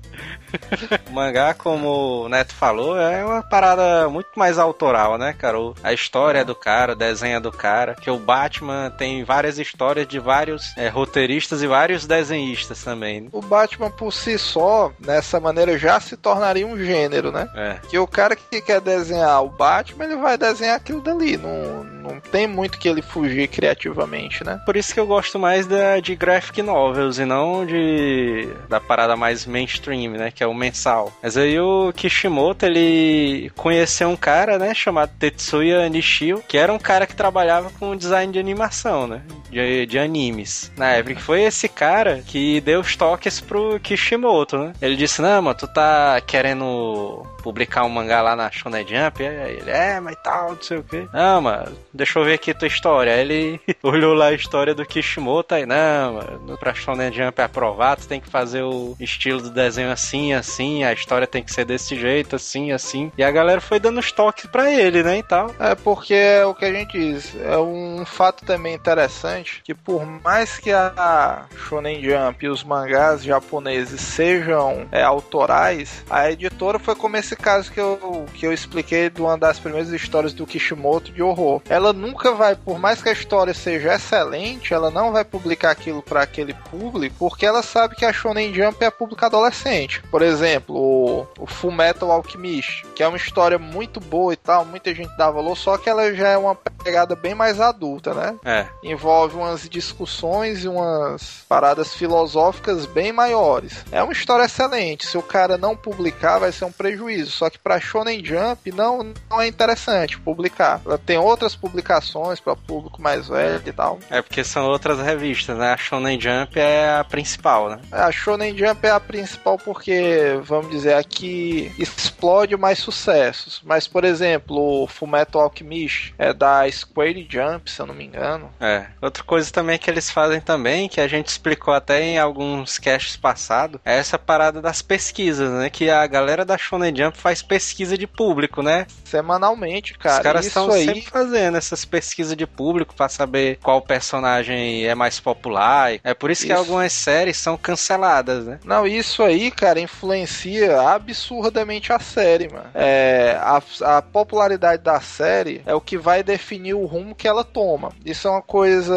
O mangá, como o Neto falou, é uma parada muito mais autoral, né, cara? A história do cara, o desenho do cara. Que o Batman tem várias histórias de vários é, roteiristas e vários desenhistas também. né? O Batman por si só, nessa maneira, já se tornaria um gênero, né? É. Que o cara que quer desenhar o Batman, ele vai desenhar aquilo dali. Não, não tem muito que ele fugir criativamente, né? Por isso que eu gosto mais da, de graphic novels e não de da parada mais mainstream, né? Que é o mensal. Mas aí o Kishimoto, ele conheceu um cara, né? Chamado Tetsuya Nishio, que era um cara que trabalhava com design de animação, né? De, de animes. Na época, foi esse cara que deu os toques pro Kishimoto, né? Ele disse, não, mano, tu tá querendo publicar um mangá lá na Shonen Jump? Aí ele, é, mas tal, não sei o quê. Não, mano, deixa eu ver aqui tua história. Aí ele [laughs] olhou lá a história do Kishimoto aí, não, mano, pra Shonen Jump aprovar, tu tem que fazer o estilo do desenho assim, assim, a história tem que ser desse jeito, assim, assim. E a galera foi dando os toques pra ele, né, e tal. É porque é o que a gente diz. É um fato também interessante que por mais que a Shonen Jump e os mangás japoneses sejam é, autorais, a editora foi como esse caso que eu, que eu expliquei de uma das primeiras histórias do Kishimoto de horror. Ela nunca vai, por mais que a história seja excelente, ela não vai publicar aquilo para aquele público, porque ela sabe que a Shonen Jump é público adolescente. Por exemplo, o, o Full Metal Alchemist, que é uma história muito boa e tal, muita gente dá valor, só que ela já é uma pegada bem mais adulta, né? É. Envolve umas discussões e umas paradas filosóficas bem maiores. É uma história excelente. Se o cara não publicar, vai ser um prejuízo. Só que pra Shonen Jump não, não é interessante publicar. Ela tem outras publicações para público mais velho e tal. É porque são outras revistas, né? A Shonen Jump é a principal, né? A Shonen Jump é a principal porque, vamos dizer, aqui explode mais sucessos. Mas, por exemplo, o Fullmetal Alchemist é da Square Jump, se eu não me engano. É. Outra coisa também que eles fazem também, que a gente explicou até em alguns casts passados, é essa parada das pesquisas, né? Que a galera da Shonen Jump faz pesquisa de público, né? Semanalmente, cara. Os caras estão aí sempre fazendo essas pesquisas de público pra saber qual personagem é mais popular. É por isso, que Isso. algumas séries são canceladas, né? Não, isso aí, cara, influencia absurdamente a série, mano. É, a, a popularidade da série é o que vai definir o rumo que ela toma. Isso é uma coisa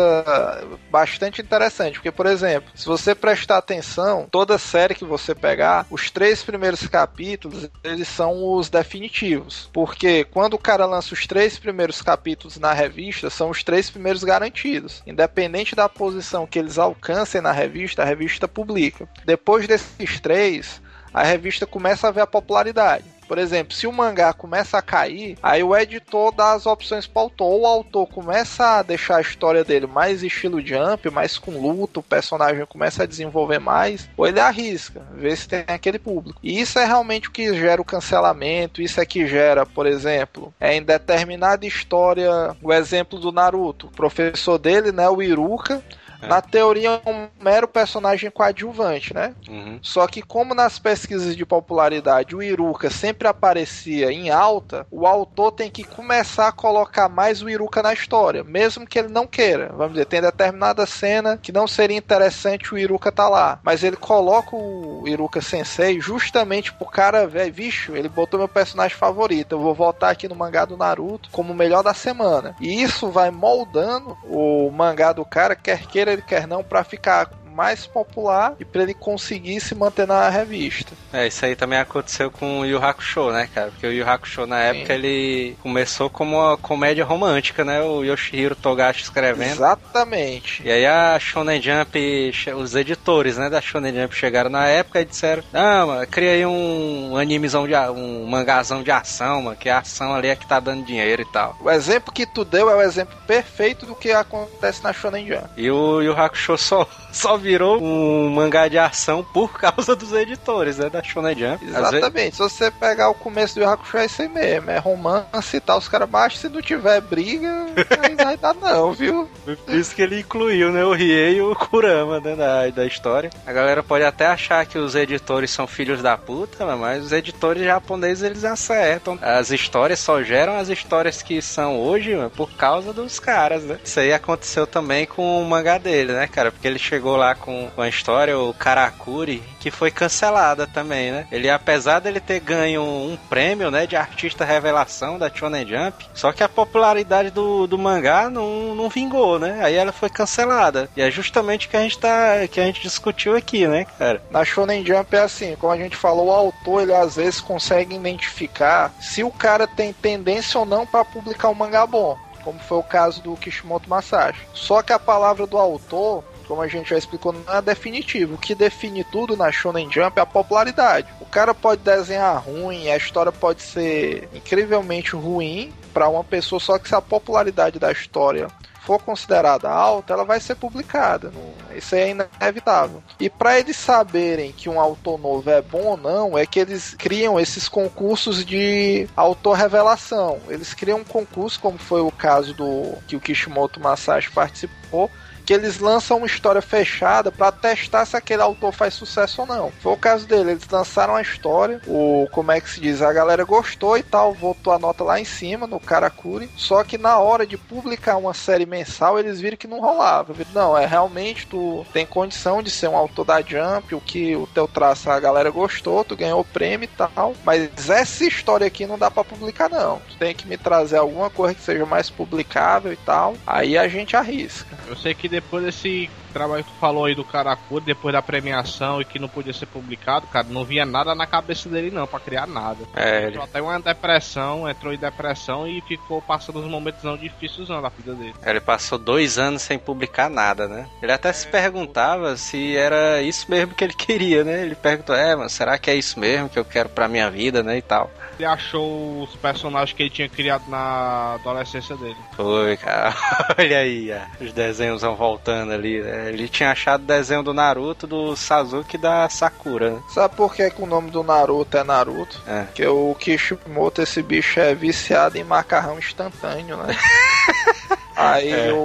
bastante interessante, porque, por exemplo, se você prestar atenção, toda série que você pegar, os três primeiros capítulos, eles são os definitivos. Porque quando o cara lança os três primeiros capítulos na revista, são os três primeiros garantidos. Independente da posição que eles alcancem na revista, a revista publica. Depois desses três, a revista começa a ver a popularidade. Por exemplo, se o mangá começa a cair, aí o editor dá as opções para o autor. Ou o autor começa a deixar a história dele mais estilo jump, mais com luta, o personagem começa a desenvolver mais, ou ele arrisca, vê se tem aquele público. E isso é realmente o que gera o cancelamento, isso é que gera, por exemplo, é em determinada história, o exemplo do Naruto. O professor dele, né, o Iruka, na teoria é um mero personagem coadjuvante, né? Uhum. Só que como nas pesquisas de popularidade o Iruka sempre aparecia em alta, o autor tem que começar a colocar mais o Iruka na história, mesmo que ele não queira. Vamos dizer, tem determinada cena que não seria interessante o Iruka tá lá, mas ele coloca o Iruka Sensei justamente pro cara, velho, bicho, ele botou meu personagem favorito, eu vou voltar aqui no mangá do Naruto como o melhor da semana. E isso vai moldando o mangá do cara, quer queira ele quer não, pra ficar mais popular e pra ele conseguir se manter na revista. É, isso aí também aconteceu com o Yu Hakusho, né, cara? Porque o Yu Hakusho, na época, ele começou como uma comédia romântica, né? O Yoshihiro Togashi escrevendo. Exatamente. E aí a Shonen Jump, os editores, né, da Shonen Jump chegaram na época e disseram, ah, mano, cria aí um animezão de um mangazão de ação, mano, que a ação ali é que tá dando dinheiro e tal. O exemplo que tu deu é o exemplo perfeito do que acontece na Shonen Jump. E o Yu Hakusho só, só virou um mangá de ação por [laughs] causa dos editores, né, da Shonen Jump. Às vezes- Exatamente. Se você pegar o começo do Hakusho, é isso aí mesmo. É romance e tal. Os caras baixam. Se não tiver briga, aí não vai dar não, viu? Por isso que ele incluiu, né, o Riei e o Kurama, né, da, da história. A galera pode até achar que os editores são filhos da puta, né, mas os editores japoneses, eles acertam. As histórias só geram as histórias que são hoje, mano, por causa dos caras, né. Isso aí aconteceu também com o mangá dele, né, cara, porque ele chegou lá com, a história, o Karakuri, que foi cancelada também, né? Ele, apesar dele ter ganho um prêmio, né, de artista revelação da Shonen Jump, só que a popularidade do, do mangá não, não vingou, né? Aí ela foi cancelada. E é justamente que a gente tá, que a gente discutiu aqui, né, cara? Na Shonen Jump é assim, como a gente falou, o autor ele às vezes consegue identificar se o cara tem tendência ou não para publicar um mangá bom, como foi o caso do Kishimoto Masashi. Só que a palavra do autor como a gente já explicou, não é definitivo. O que define tudo na Shonen Jump é a popularidade. O cara pode desenhar ruim, a história pode ser incrivelmente ruim para uma pessoa, só que se a popularidade da história for considerada alta, ela vai ser publicada. Isso é inevitável. E para eles saberem que um autor novo é bom ou não, é que eles criam esses concursos de autor revelação. Eles criam um concurso, como foi o caso do que o Kishimoto Masashi participou, que eles lançam uma história fechada para testar se aquele autor faz sucesso ou não. Foi o caso dele, eles lançaram a história, o como é que se diz, a galera gostou e tal, voltou a nota lá em cima no Karakuri, só que na hora de publicar uma série mensal, eles viram que não rolava. Não, é realmente tu tem condição de ser um autor da Jump, o que o teu traço a galera gostou, tu ganhou o prêmio e tal, mas essa história aqui não dá para publicar não. Tu tem que me trazer alguma coisa que seja mais publicável e tal. Aí a gente arrisca. Eu sei que depois desse trabalho que tu falou aí do Karakuri, depois da premiação e que não podia ser publicado, cara, não via nada na cabeça dele não, para criar nada. É, Entrou até uma depressão, entrou em depressão e ficou passando uns momentos não difíceis não, na vida dele. Ele passou dois anos sem publicar nada, né? Ele até se perguntava se era isso mesmo que ele [laughs] queria, né? Ele perguntou, é, mas será que é isso mesmo que eu quero pra minha vida, né? E tal. Ele achou os personagens que ele tinha criado na adolescência dele. Foi, cara. [laughs] Olha aí, os desenhos vão voltando ali. né? Ele tinha achado o desenho do Naruto, do Sasuke e da Sakura, né? Sabe por que, que o nome do Naruto é Naruto? É. Porque o Kishimoto, esse bicho é viciado em macarrão instantâneo, né? [laughs] Aí É. o,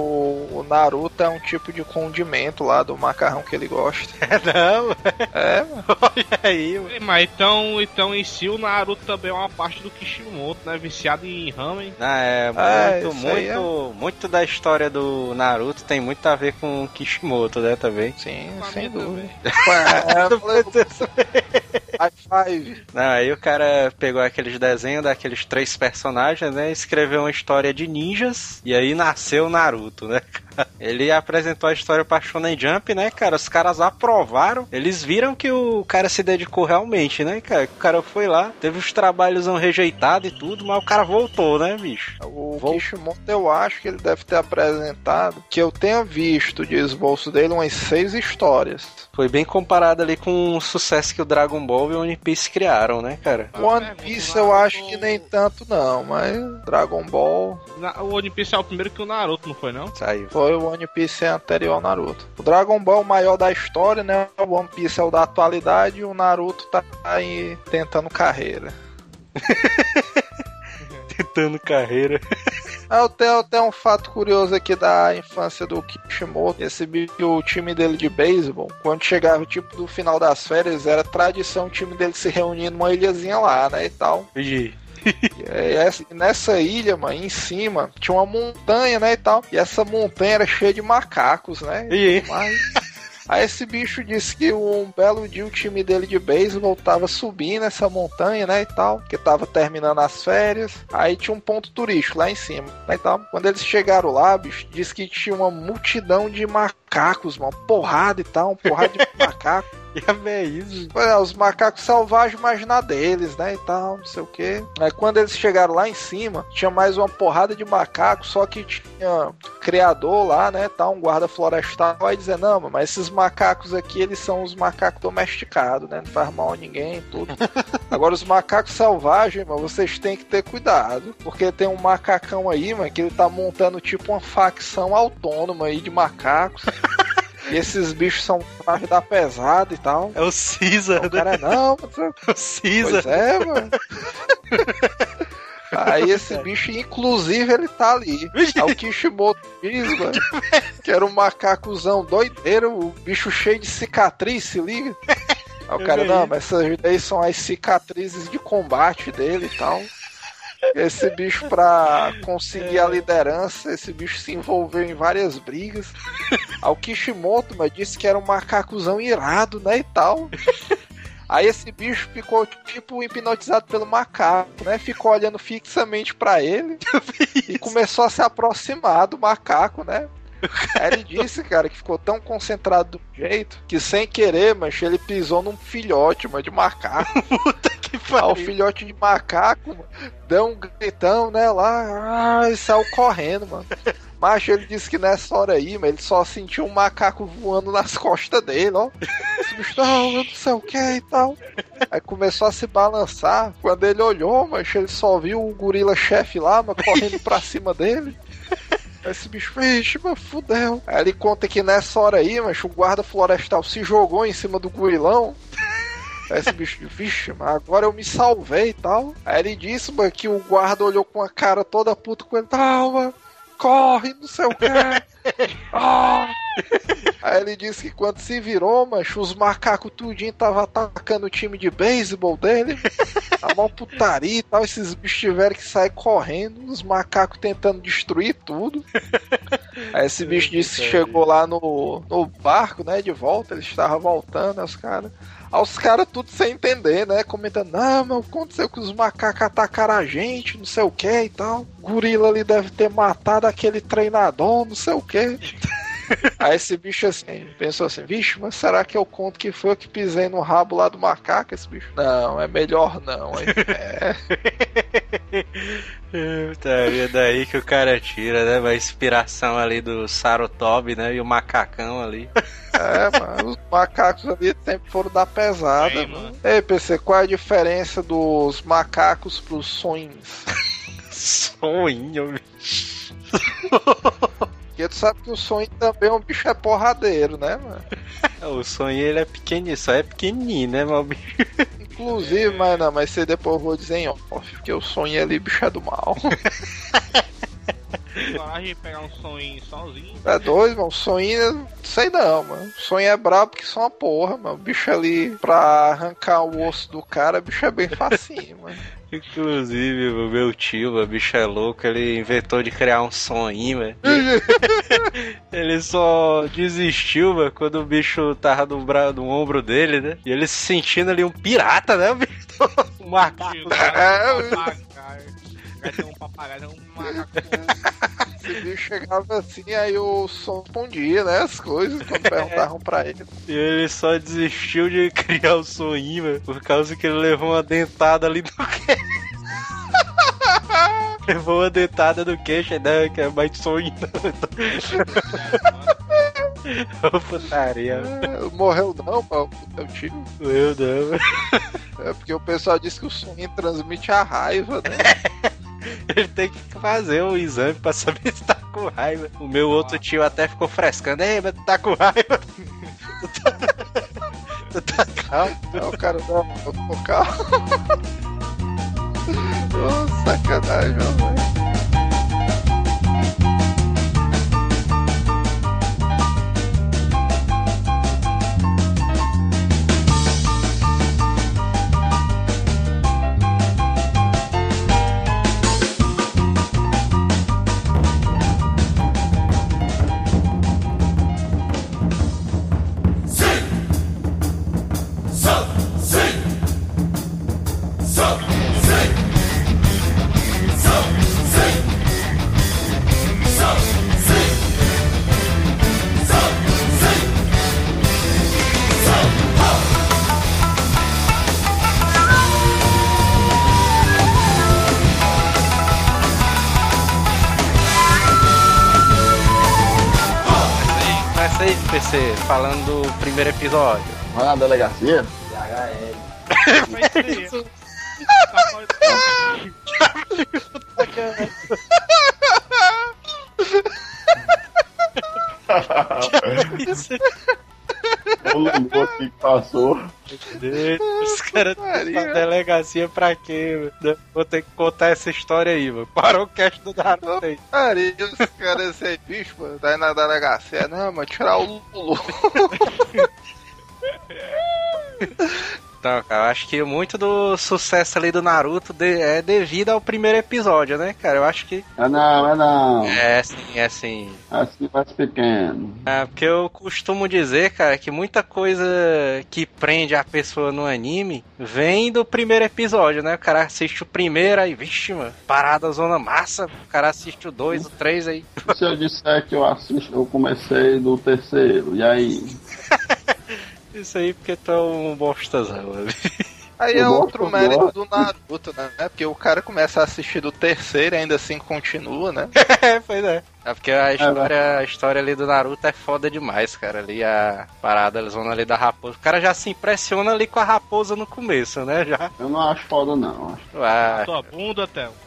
o Naruto é um tipo de condimento lá do macarrão que ele gosta. [laughs] Não, É, mano. olha aí, mano. Mas então, então em si o Naruto também é uma parte do Kishimoto, né? Viciado em ramen. Não, é É, muito, é. muito, muito da história do Naruto tem muito a ver com o Kishimoto, né, também. Sim, sem mim dúvida. [laughs] High five. Não, aí o cara pegou aqueles desenhos daqueles três personagens, né? Escreveu uma história de ninjas e aí nasceu Naruto, né? cara? [laughs] Ele apresentou a história pra Shonen Jump, né, cara? Os caras aprovaram. Eles viram que o cara se dedicou realmente, né, cara? O cara foi lá, teve os trabalhos rejeitados e tudo, mas o cara voltou, né, bicho? O Vou- Kishimoto, eu acho que ele deve ter apresentado, que eu tenha visto de esboço dele, umas seis histórias. Foi bem comparado ali com o sucesso que o Dragon Ball e o One Piece criaram, né, cara? One Piece eu acho que nem tanto não, mas Dragon Ball O One Piece é o primeiro que o Naruto, não foi não? Saiu. foi o One Piece anterior ao Naruto. O Dragon Ball é o maior da história, né? O One Piece é o da atualidade e o Naruto tá aí tentando carreira. [laughs] Tentando carreira. Ah, Eu tenho até um fato curioso aqui da infância do Kishimoto. Esse o time dele de beisebol, quando chegava tipo do final das férias, era tradição o time dele se reunir numa ilhazinha lá, né, e tal. Ih, E nessa ilha, mano, em cima, tinha uma montanha, né, e tal. E essa montanha era cheia de macacos, né? E aí? Mas... Aí esse bicho disse que um belo dia o time dele de beisebol tava subindo essa montanha, né, e tal, que tava terminando as férias. Aí tinha um ponto turístico lá em cima, né, e tal. Quando eles chegaram lá, bicho, disse que tinha uma multidão de macacos, mano, porrada e tal, um porrada de [laughs] macaco. E [laughs] a é isso. É, os macacos selvagens, mas na deles, né, e tal, não sei o que. Aí quando eles chegaram lá em cima, tinha mais uma porrada de macacos, só que tinha um criador lá, né, tal, um guarda florestal, aí dizendo, não, mas esses macacos aqui, eles são os macacos domesticados, né, não faz mal a ninguém tudo. [laughs] Agora, os macacos selvagens, mano, vocês têm que ter cuidado, porque tem um macacão aí, mano, que ele tá montando tipo uma facção autônoma aí de macacos. [laughs] E esses bichos são pra dar pesado e tal. É o Caesar, O né? cara, não, [laughs] É o Caesar. Pois é, mano. Aí esse bicho, inclusive, ele tá ali. É o Kishimoto diz, mano. Que era um macacozão doideiro, o bicho cheio de cicatriz, se liga. Aí o cara, não, mas essas daí são as cicatrizes de combate dele e tal. Esse bicho, pra conseguir a liderança, esse bicho se envolveu em várias brigas. Ao Kishimoto, mas disse que era um macacozão irado, né, e tal. Aí esse bicho ficou, tipo, hipnotizado pelo macaco, né? Ficou olhando fixamente pra ele [laughs] e começou a se aproximar do macaco, né? Ele disse, cara, que ficou tão concentrado do jeito que sem querer, mas ele pisou num filhote, mas de macaco. [laughs] Puta que Aí o pariu. filhote de macaco mano, deu um gritão, né, lá, ah, e saiu correndo, mano. Macho, ele disse que nessa hora aí, mas ele só sentiu um macaco voando nas costas dele, ó. Esse bicho, não, eu não sei o que e tal. Aí começou a se balançar. Quando ele olhou, mas ele só viu o gorila chefe lá, mas correndo pra cima dele. Esse bicho, vixe, mas fudeu. Aí ele conta que nessa hora aí, mas o guarda florestal se jogou em cima do gorilão. Aí esse bicho, vixe, mas agora eu me salvei e tal. Aí ele disse, mano, que o guarda olhou com a cara toda puta com ele, tal, mano, corre, não sei o que. [laughs] Ah. Aí ele disse que quando se virou, mancho, os macacos tudinho tava atacando o time de beisebol dele. A mó putaria e tal. Esses bichos tiveram que sair correndo. Os macacos tentando destruir tudo. Aí esse bicho disse que chegou lá no, no barco, né? De volta. Ele estava voltando, os caras. Aí os caras tudo sem entender, né? Comentando, não, mas aconteceu que os macacos atacaram a gente, não sei o que e tal. O gorila ali deve ter matado aquele treinador, não sei o que. Aí esse bicho assim, pensou assim, vixe, mas será que eu conto que foi eu que pisei no rabo lá do macaco, esse bicho? Não, é melhor não. Aí, [laughs] é, Puta, é daí que o cara tira, né? A inspiração ali do Sarutobi, né? E o macacão ali. é, mano, os macacos ali sempre foram da pesada, Sim, mano. mano. Ei, PC, qual é a diferença dos macacos pros sonhos? [laughs] Sonho, bicho. [laughs] Porque tu sabe que o sonho também é um bicho é porradeiro, né, mano? [laughs] O sonho ele é pequenininho, só é pequenininho, né, meu bicho? Inclusive, mas não, mas você depois eu vou dizer em off, porque o sonho ali, bicho é do mal. [laughs] Coragem de pegar um sonho sozinho. É doido, mano. O sonho, sei não, mano. O sonho é brabo que só uma porra, mano. O bicho ali, pra arrancar o osso do cara, o bicho é bem facinho, mano. [laughs] Inclusive, o meu tio, o bicho é louco, ele inventou de criar um sonho, velho. [laughs] [laughs] Ele só desistiu, mano, quando o bicho tava no, bra... no ombro dele, né? E ele se sentindo ali um pirata, né, bicho? Um macaco. Papagaio. Vai ter um papagaio, um macaco. Esse bicho chegava assim, aí o som respondia, né? As coisas, quando [laughs] perguntavam pra ele. E ele só desistiu de criar o sonho, velho, por causa que ele levou uma dentada ali no queixo. [laughs] levou uma dentada no queixo, né? Que é mais sonho. [laughs] Ô, putaria. É, morreu não, o teu tio. Meu Deus. É porque o pessoal diz que o sonho transmite a raiva, né? [laughs] Ele tem que fazer um exame pra saber se tá com raiva. O meu outro tio até ficou frescando. Ei, mas tu tá com raiva? Tu tá, [laughs] tu tá calmo? Aí o cara, não, eu tô calmo. [laughs] Ô, sacanagem, velho. PC, falando do primeiro episódio. Vai na delegacia? Isso [laughs] O Lulu aqui que passou. Os caras na delegacia pra quê? mano? Vou ter que contar essa história aí, mano. Parou o cast do Naruto aí. Maria, os caras, esse bicho, mano, tá aí na delegacia. Não, mano, tirar o Lulu. [laughs] Então, cara, eu acho que muito do sucesso ali do Naruto de- é devido ao primeiro episódio, né, cara? Eu acho que É não, é não. é sim, é sim. Assim mais pequeno. É, porque eu costumo dizer, cara, que muita coisa que prende a pessoa no anime vem do primeiro episódio, né? O cara assiste o primeiro, aí, vixe, mano, parada zona massa. O cara assiste o dois, o três, aí. Se eu disser que eu assisto, eu comecei do terceiro, e aí? [laughs] Isso aí porque tu é um bostazão, mano. Aí é outro mérito do Naruto, né? Porque o cara começa a assistir do terceiro e ainda assim continua, né? [laughs] É, pois é. É porque a história, a história ali do Naruto é foda demais, cara. Ali a parada, eles vão ali da raposa. O cara já se impressiona ali com a raposa no começo, né? Já. Eu não acho foda, não. Acho Ah, Tua bunda, Theo. [laughs]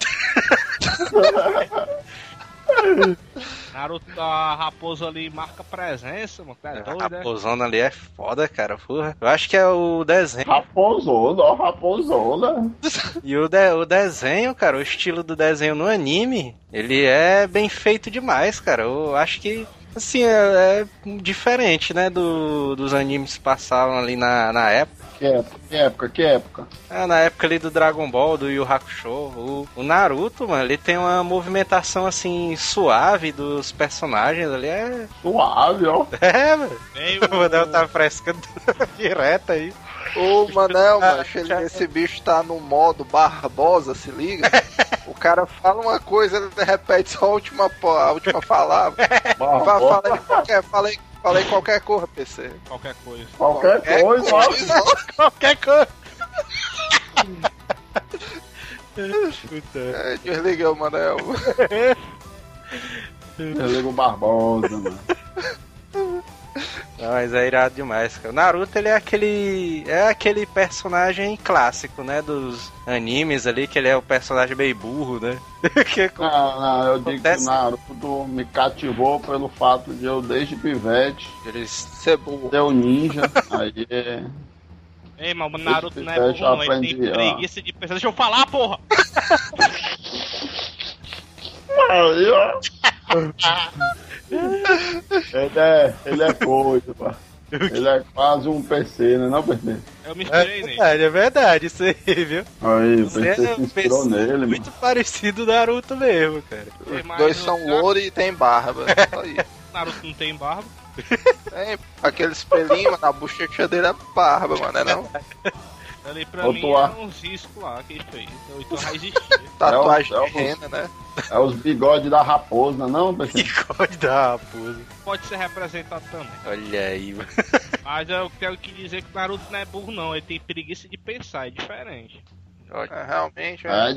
Naruto, a raposa ali marca presença, mano. Tá a doido, né? raposona ali é foda, cara. Porra. Eu acho que é o desenho. Raposona, ó, raposona. E o, de- o desenho, cara, o estilo do desenho no anime, ele é bem feito demais, cara. Eu acho que, assim, é, é diferente, né, do, dos animes que passavam ali na, na época. Que época, que época, que época? Ah, na época ali do Dragon Ball, do Yu Hakusho, o, o Naruto, mano, ele tem uma movimentação, assim, suave dos personagens ali. É, Suave, ó. [laughs] é mano. Meio... [laughs] O Manel tá frescando [laughs] direto aí. Ô, Manel, Ah, macho, [laughs] ele- esse bicho tá no modo Barbosa, se liga? O cara fala uma coisa, ele repete só a última, a última palavra. Fa- Barbosa. Fala aí qualquer, fala aí, fala aí qualquer coisa, PC. Qualquer coisa. Qualquer coisa, ó. Qualquer coisa. [laughs] [laughs] É, Desliga o Manel. Desliga o Barbosa, mano. Não, mas é irado demais, cara. O Naruto, ele é aquele. É aquele personagem clássico, né? Dos animes ali, que ele é o personagem meio burro, né? [laughs] que Não, não, eu digo que o Acontece. Naruto me cativou pelo fato de eu, desde pivete, eles. Ser burro. ser um ninja. Aí é. Ei, mas o Naruto não é burro, não. Ele tem ó. preguiça de pensar. Deixa eu falar, porra! Aí, ó. [laughs] [laughs] ele é, ele é coisa, pá. Ele é quase um PC, né? Não, PC? Eu me É inspirei nele. verdade, é verdade, isso aí, viu? Aí, o Você PC é se inspirou PC nele, muito mano. parecido do Naruto mesmo, cara. Os mas dois o são louro e tem barba. Só [laughs] isso. Naruto não tem barba. Tem aquele espelhinho na bochecha dele é barba, mano, é não? [laughs] Ali pra mim Tuá. é uns riscos lá que ele fez. Então, então [laughs] vai existir. Tatuagem É o- é o- rena, né? É os bigodes da raposa, não, PC? Bigode da raposa. Pode ser representado também. Olha aí, mano. Mas eu quero que dizer que o Naruto não é burro, não. Ele tem preguiça de pensar, é diferente. É, realmente, é. É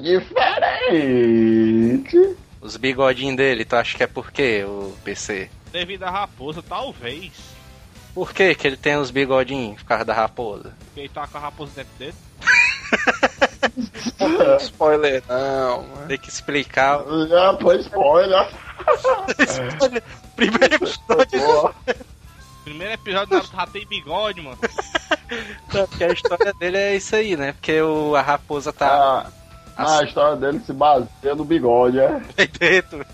diferente. Os bigodinhos dele, tu acha que é por quê, o PC? Devido à raposa, talvez. Por que que ele tem os bigodinhos por causa da raposa? Porque ele tá com a raposa dentro dele. [laughs] Spoiler não, mano. Tem que explicar. Já foi spoiler. Primeiro episódio, Boa. Primeiro episódio do Naruto já tem bigode, mano. porque a história dele é isso aí, né? Porque o, a raposa tá Ah, a história dele se baseia no bigode, é? [laughs] dentro.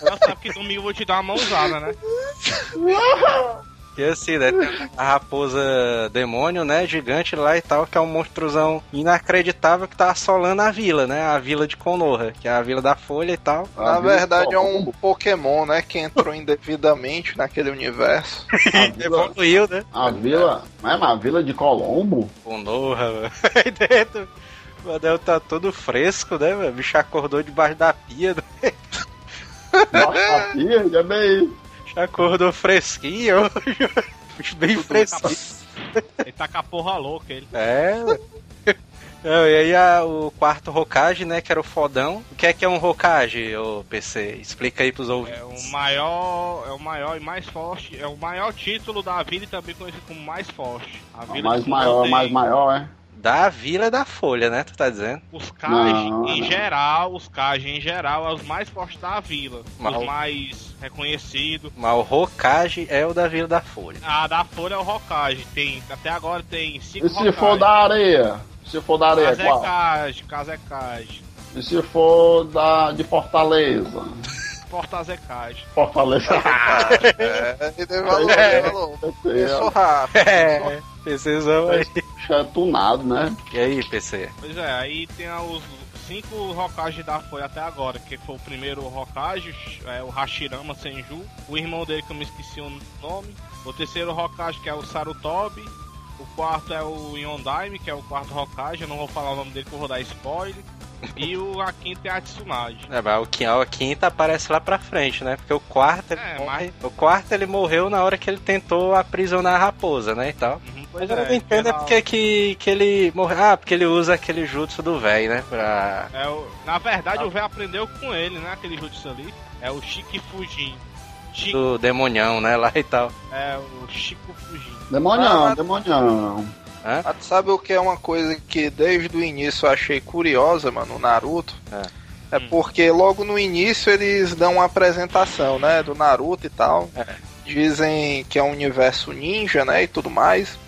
Ela sabe que domingo eu vou te dar uma mãozada, né? E assim, né? Tem a raposa demônio, né? Gigante lá e tal, que é um monstruzão inacreditável que tá assolando a vila, né? A vila de Konoha, que é a vila da Folha e tal. Na A vila verdade é um. Pokémon, né? Que entrou indevidamente naquele universo. [laughs] A vila, Evoluiu, né? a vila, mas a vila de Colombo? Konoha, mano. [laughs] Aí dentro. O Adel tá todo fresco, né, mano? O bicho acordou debaixo da pia, né? Nossa, a pia, já bem. Acordou fresquinho. Bicho [laughs] bem fresquinho. Ele tá com a porra louca, ele. É, mano. Não, e aí a- o quarto Hokage, né, que era o fodão. O que é que é um Hokage, ô PC? Explica aí pros É ouvintes. o maior, é o maior e mais forte, é o maior título da vila e também conhecido como mais forte. A A vila mais maior, tem mais maior, é? Da Vila da Folha, né, tu tá dizendo? Os Não, em geral, os Kaji em geral, é os mais fortes da vila. Mal. Os mais reconhecidos. Mas o Hokage é o da Vila da Folha. A da Folha é o Hokage. Tem, até agora tem cinco E se for da areia? Se for da areia, qual? Kazekage, Kazekage, E se for da, de Fortaleza? Fortazekage. Fortaleza. É, ele valor, valor. Isso rápido. É, PCzão aí. É tunado, né? E aí, PC? Pois é, aí tem os cinco Hokage da Foi até agora, que foi o primeiro Hokage, é o Hashirama Senju, o irmão dele que eu me esqueci o nome, o terceiro Hokage que é o Sarutobi, o quarto é o Yondaime, que é o quarto Hokage, eu não vou falar o nome dele que eu vou dar spoiler. [laughs] E o a quinta é a Tsunade. É, mas o a quinta aparece lá pra frente, né? Porque o quarto, ele É, morre- o quarto ele morreu na hora que ele tentou aprisionar a raposa, né? E tal. Uhum, Mas pois eu é, não entendo é porque que, que ele morreu. Ah, porque ele usa aquele jutsu do véi, né? Pra. É o, na verdade, o velho aprendeu com ele, né? Aquele jutsu ali. É o Shiki Fujin. Shiki, Do demonião, né? Lá e tal. é o Chico Fujin. Demonião, Ah, demonião. Hã? Tu sabe o que é uma coisa que desde o início eu achei curiosa, mano, no Naruto? É. É porque logo no início eles dão uma apresentação, né, do Naruto e tal. É. Dizem que é um universo ninja, né, e tudo mais.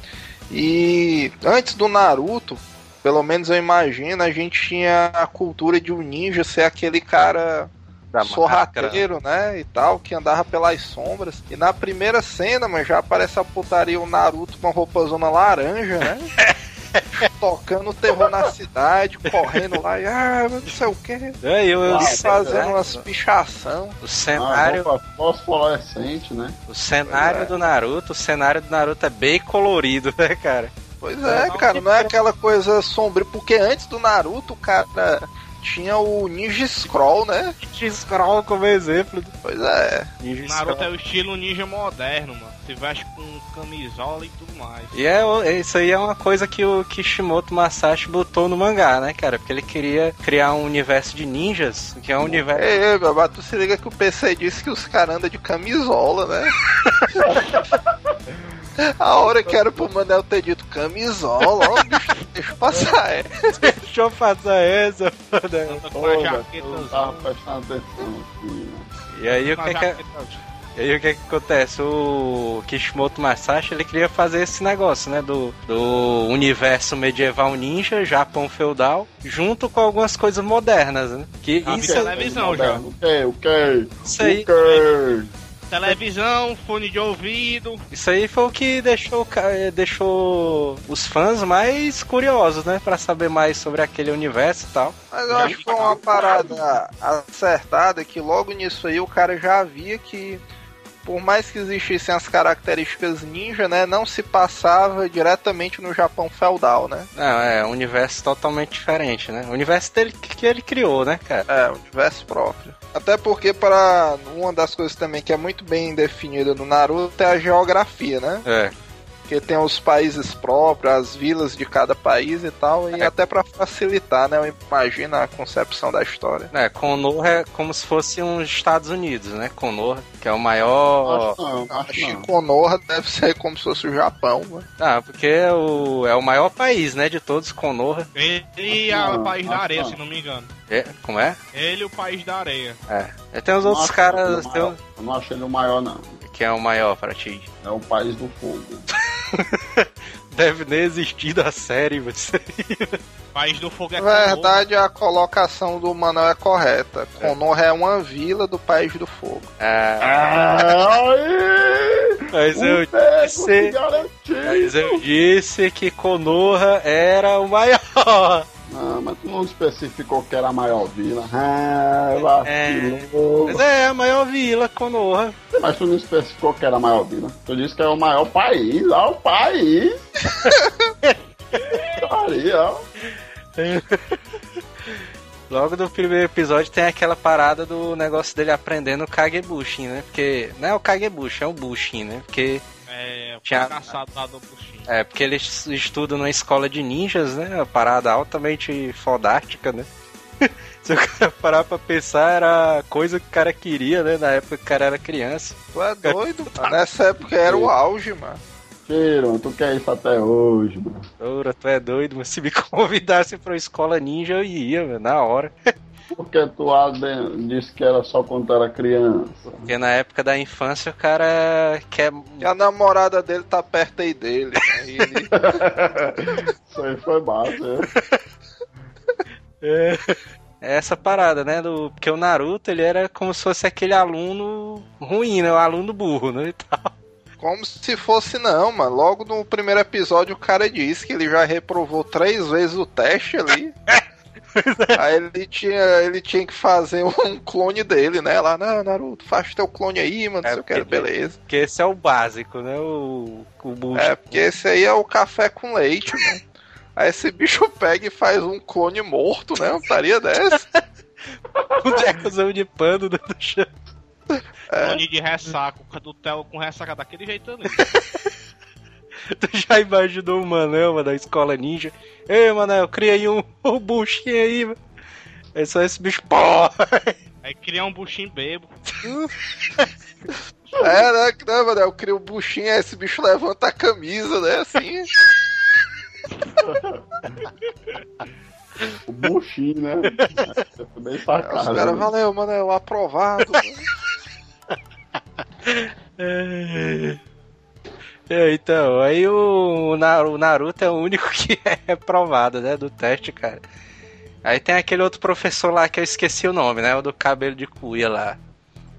E antes do Naruto, pelo menos eu imagino, a gente tinha a cultura de um ninja ser aquele cara Da sorrateiro, né? E tal, que andava pelas sombras. E na primeira cena, mas já aparece a putaria o Naruto com a roupa zona laranja, né? [laughs] [laughs] Tocando terror na cidade, correndo lá e ah, não sei o que. É, eu, eu Ah, fazendo né? umas pichação. O Ah, cenário, roupa fosforescente, né? o cenário É. do Naruto, o cenário do Naruto é bem colorido, [laughs] né, cara? Pois é, cara, não é aquela coisa sombria, porque antes do Naruto, o cara tinha o Ninja Scroll, né? X-Scroll como exemplo. Pois é. Ninja Naruto Scroll. é o estilo ninja moderno, mano. Se veste com camisola e tudo mais. E é, o- isso aí é uma coisa que o Kishimoto Masashi botou no mangá, né, cara? Porque ele queria criar um universo de ninjas, que é um universo. Ei, ei, babá, tu se liga que o PC disse que os caras andam de camisola, né? [laughs] A hora que era pro Manel ter dito camisola, ó, bicho, deixa eu passar, é. Deixa eu passar essa, foda. Anda com a jaqueta eu tava prestando atenção aqui, né? E aí o que que, é- jaqueta- e aí o que que acontece? O Kishimoto Masashi ele queria fazer esse negócio, né? Do, do universo medieval ninja, Japão feudal, junto com algumas coisas modernas, né? Que Ah, isso, Tele- televisão já. O que? O que? isso aí. O que? Televisão, fone de ouvido. Isso aí foi o que deixou, eh, deixou os fãs mais curiosos, né? Pra saber mais sobre aquele universo e tal. Mas eu acho que foi uma parada acertada que logo nisso aí o cara já via que por mais que existissem as características ninja, né, não se passava diretamente no Japão feudal, né? Não, é um universo totalmente diferente, né? O universo dele que ele criou, né, cara? É, um universo próprio. Até porque para uma das coisas também que é muito bem definida no Naruto é a geografia, né? É. Porque tem os países próprios, as vilas de cada país e tal, e É. até para facilitar, né? Eu imagino a concepção da história. É, Konoha é como se fosse uns Estados Unidos, né? Konoha, que é o maior. Acho não, acho não. Konoha deve ser como se fosse o Japão, né? Ah, porque é o, é o maior país, né? De todos, Konoha. Ele é Acho o país da acho areia, se não me engano. É, como é? Ele e o país da areia. É. E tem os Não outros acho caras. Tem um- Eu não achei ele o maior, não. que é o maior pra ti. É o país do fogo. [laughs] [laughs] Deve nem existir da série, você. País do fogo é Na verdade, a colocação do Manuel é correta. Konoha é uma vila do País do Fogo. Ah, Ai! mas eu disse. Mas eu disse que Konoha era o maior. Não, mas tu não especificou que era a maior vila. Ah, vacilou. Mas é a maior vila, Konoha. Mas tu não especificou que era a maior vila. Tu disse que é o maior país, ó, o país. [laughs] Aí, ó. [laughs] Logo no primeiro episódio tem aquela parada do negócio dele aprendendo o Kagebushin, né? Porque não é o Kagebushin, é o Bushin, né? Porque É, o Tinha- fracassado lá do Puxinho. é porque ele es- estuda numa escola de ninjas, né? Uma parada altamente fodástica, né? [laughs] Se o cara parar pra pensar, era a coisa que o cara queria, né? Na época que o cara era criança. Tu é doido, mano. Nessa época era o auge, mano. Cheiro, tu quer isso até hoje, mano. Ora, tu é doido, mas se me [laughs] convidasse pra uma escola ninja, eu ia, meu, na hora. [laughs] Porque tu disse que era só quando tu era criança. Porque na época da infância o cara quer. E a namorada dele tá perto aí dele. né? E ele- [laughs] Isso aí foi massa, né? É essa parada, né? Do, porque o Naruto ele era como se fosse aquele aluno ruim, né? O aluno burro, né? E tal. Como se fosse não, mano. Logo no primeiro episódio o cara disse que ele já reprovou três vezes o teste ali. [laughs] [laughs] Aí ele tinha, ele tinha que fazer um clone dele, né? Lá, não, Naruto, faz teu clone aí, mano, É, se eu quero, beleza. Porque esse é o básico, né? O, o bucho. É, porque esse aí é o café com leite, mano. Aí esse bicho pega e faz um clone morto, né? Uma taria dessa. [laughs] Um tecozão de pano do do chão. Clone de ressaca, o do Theo com ressaca daquele jeito ali. [laughs] [laughs] Tu já imaginou o Manel, mano, da escola ninja? Ei, Manel, cria aí um, [laughs] um buchinho aí, mano. É só esse bicho, pô! [laughs] Aí cria um buchinho bebo. É, né? né, mano? Eu crio o buchinho, aí esse bicho levanta a camisa, né? Assim. O buchinho, né? É bem Aí os sacado. caras, né? valeu, mano, o aprovado. É, É, então, aí o, o Naruto é o único [laughs] que é reprovado, né, do teste, cara. Aí tem aquele outro professor lá que eu esqueci o nome, né, o do cabelo de cuia lá.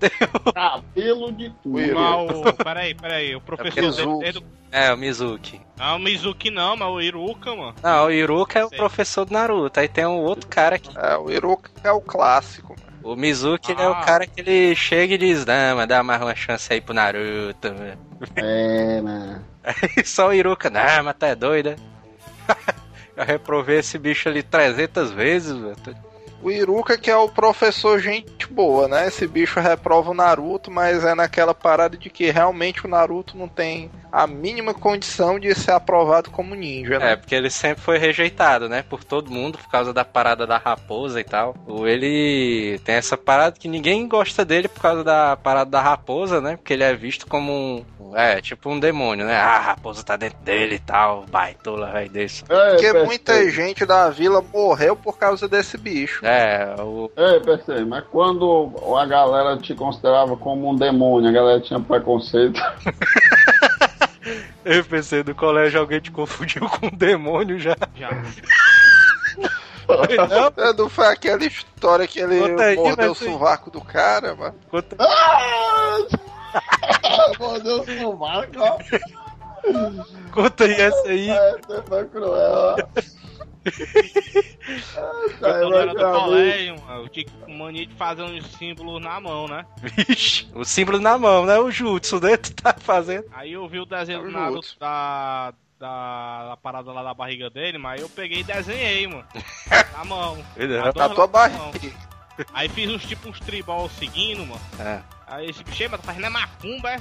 [laughs] Cabelo de Mas o. Peraí, peraí. O professor Mizuki. dele. desde o- É, o Mizuki. Não, o Mizuki não, mas o Iruka, mano. Não, o Iruka é o Sei. professor do Naruto. Aí tem um outro cara que. É, o Iruka é o clássico, mano. O Mizuki ele é o Ah. cara que ele chega e diz, não, mas dá mais uma chance aí pro Naruto. mano." É, [laughs] mano. Aí só o Iruka, não, mas tá é doida. [laughs] Eu reprovei esse bicho ali 300 vezes, velho. O Iruka que é o professor gente boa, né? Esse bicho reprova o Naruto, mas é naquela parada de que realmente o Naruto não tem a mínima condição de ser aprovado como ninja, É, né? porque ele sempre foi rejeitado, né? Por todo mundo, por causa da parada da raposa e tal. Ou ele tem essa parada que ninguém gosta dele por causa da parada da raposa, né? Porque ele é visto como um. É, tipo um demônio, né? Ah, a raposa tá dentro dele e tal. Baitola, velho desse. Ei, Porque muita gente da vila morreu por causa desse bicho. É, o. Ei, PC, mas quando a galera te considerava como um demônio, a galera tinha preconceito. Eu pensei no colégio alguém te confundiu com um demônio já. Já. Não, É, Não foi aquela história que ele Conta aí, mordeu o sovaco do cara, mano. conta- [laughs] Meu Deus, o Marco, ó. conta aí essa aí. Essa foi cruel. [laughs] Eu, quando era do colégio, mano, eu tinha mania de fazer uns símbolos na mão, né? Vixe, o símbolo na mão, né? O jutsu, né? [laughs] Tu tá fazendo. Aí eu vi o desenho É o do Naruto da, da, da parada lá da barriga dele, mas eu peguei e desenhei, mano. [laughs] Na mão. Ele Na tua barriga. Aí fiz uns tipo uns tribal seguindo, mano. É. Aí esse bicho, "Ei, mas tá fazendo é macumba, é?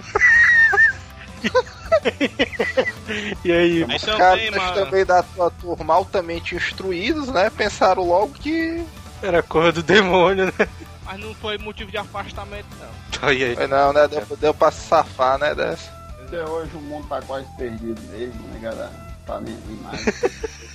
[laughs] E aí? Os caras também da tua turma altamente instruídos, né? Pensaram logo que. Era a cor do demônio, né? Mas não foi motivo de afastamento, não. Aí, aí. Foi não, né? Deu, deu pra se safar, né? Dessa. Até hoje o mundo tá quase perdido mesmo, né, galera? Tá nem mais. [laughs]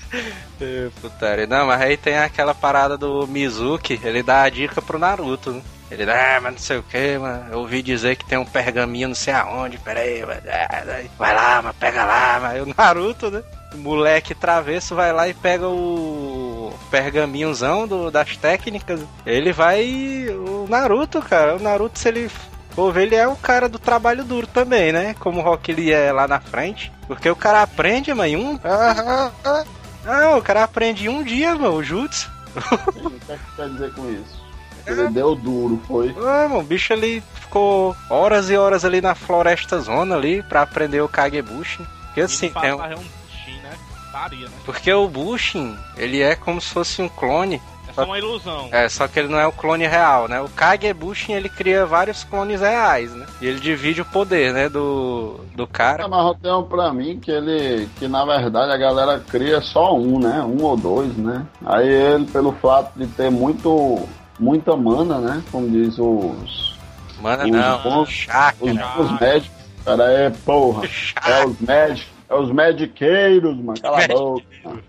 É, putaria. Não, mas aí tem aquela parada do Mizuki, ele dá a dica pro Naruto, né? Ele dá, ah, mas não sei o que, mano. Eu ouvi dizer que tem um pergaminho não sei aonde, peraí, mano. Ah, Vai lá, mas pega lá, mas o [laughs] Naruto, né? O moleque travesso vai lá e pega o pergaminhozão do, das técnicas. Ele vai. O Naruto, cara. O Naruto, se ele for ver, ele é o cara do trabalho duro também, né? Como o Rock ele é lá na frente. Porque o cara aprende, mano, um. Ah, o cara aprende em um dia, mano, o Jutsu. o que é que quer dizer com isso? Ele deu duro, foi. Ah, mano, o bicho ali ficou horas e horas ali na floresta zona ali pra aprender o Kagebushin. Porque assim, Ele tem um- faz um né? Né? porque o Bushin, ele é como se fosse um clone. É só uma ilusão. É, só que ele não é o clone real, né? O Kagebushin, ele cria vários clones reais, né? E ele divide o poder, né, do, do cara. Ah, Mas tem um pra mim que ele. que na verdade a galera cria só um, né? Um ou dois, né? Aí ele, pelo fato de ter muito. Muita mana, né? Como diz os. Mano, Os não, bons- chakra. Os, os médicos. Cara, é porra. É os médicos. É os mediqueiros, mano. Cala a boca. mano.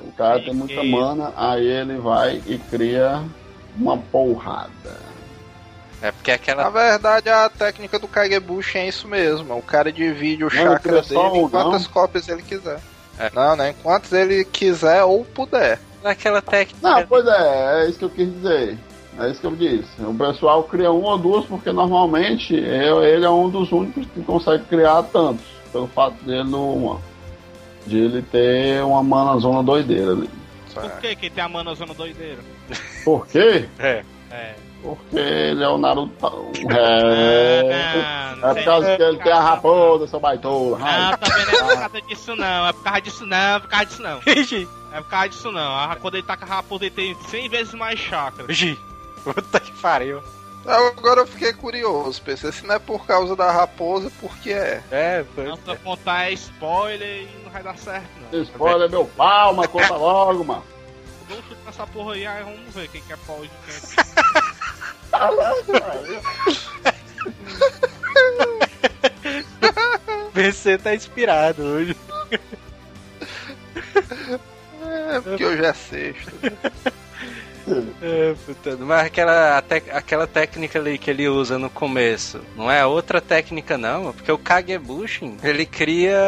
O cara tem muita mana, aí ele vai e cria uma porrada. É porque Na aquela. verdade, a técnica do Kagebushi é isso mesmo. O cara divide o Não, chakra dele em quantas não? cópias ele quiser. É. Não, né? Quantas ele quiser ou puder. Aquela técnica. Não, pois é, é isso que eu quis dizer. É isso que eu disse. O pessoal cria uma ou duas porque normalmente ele é um dos únicos que consegue criar tantos. Pelo fato dele não- de ele ter uma mana zona doideira ali. Por que que tem a mana zona doideira? Por quê? É. É. Porque ele é o Naruto. É. Ah, não É sei por causa que ele tem a raposa, seu baitola. Não, também não é por causa disso não, é por causa disso não, é por causa disso não. [laughs] É por causa disso não. A- Quando ele tá com a raposa, ele tem 100 vezes mais chakra. ixi. Puta que pariu. Agora eu fiquei curioso, pensei, se não é por causa da raposa, por que é? É, Não, se eu contar é spoiler e não vai dar certo, não. Spoiler meu pau, mas conta logo, mano. Dá um chute nessa porra aí, aí vamos ver quem que é pau de quem é [laughs] [laughs] PC tá inspirado hoje. É, porque hoje é sexta. É, puta, mas aquela, aquela técnica ali que ele usa no começo, não é outra técnica não, porque o Kagebushin, ele cria,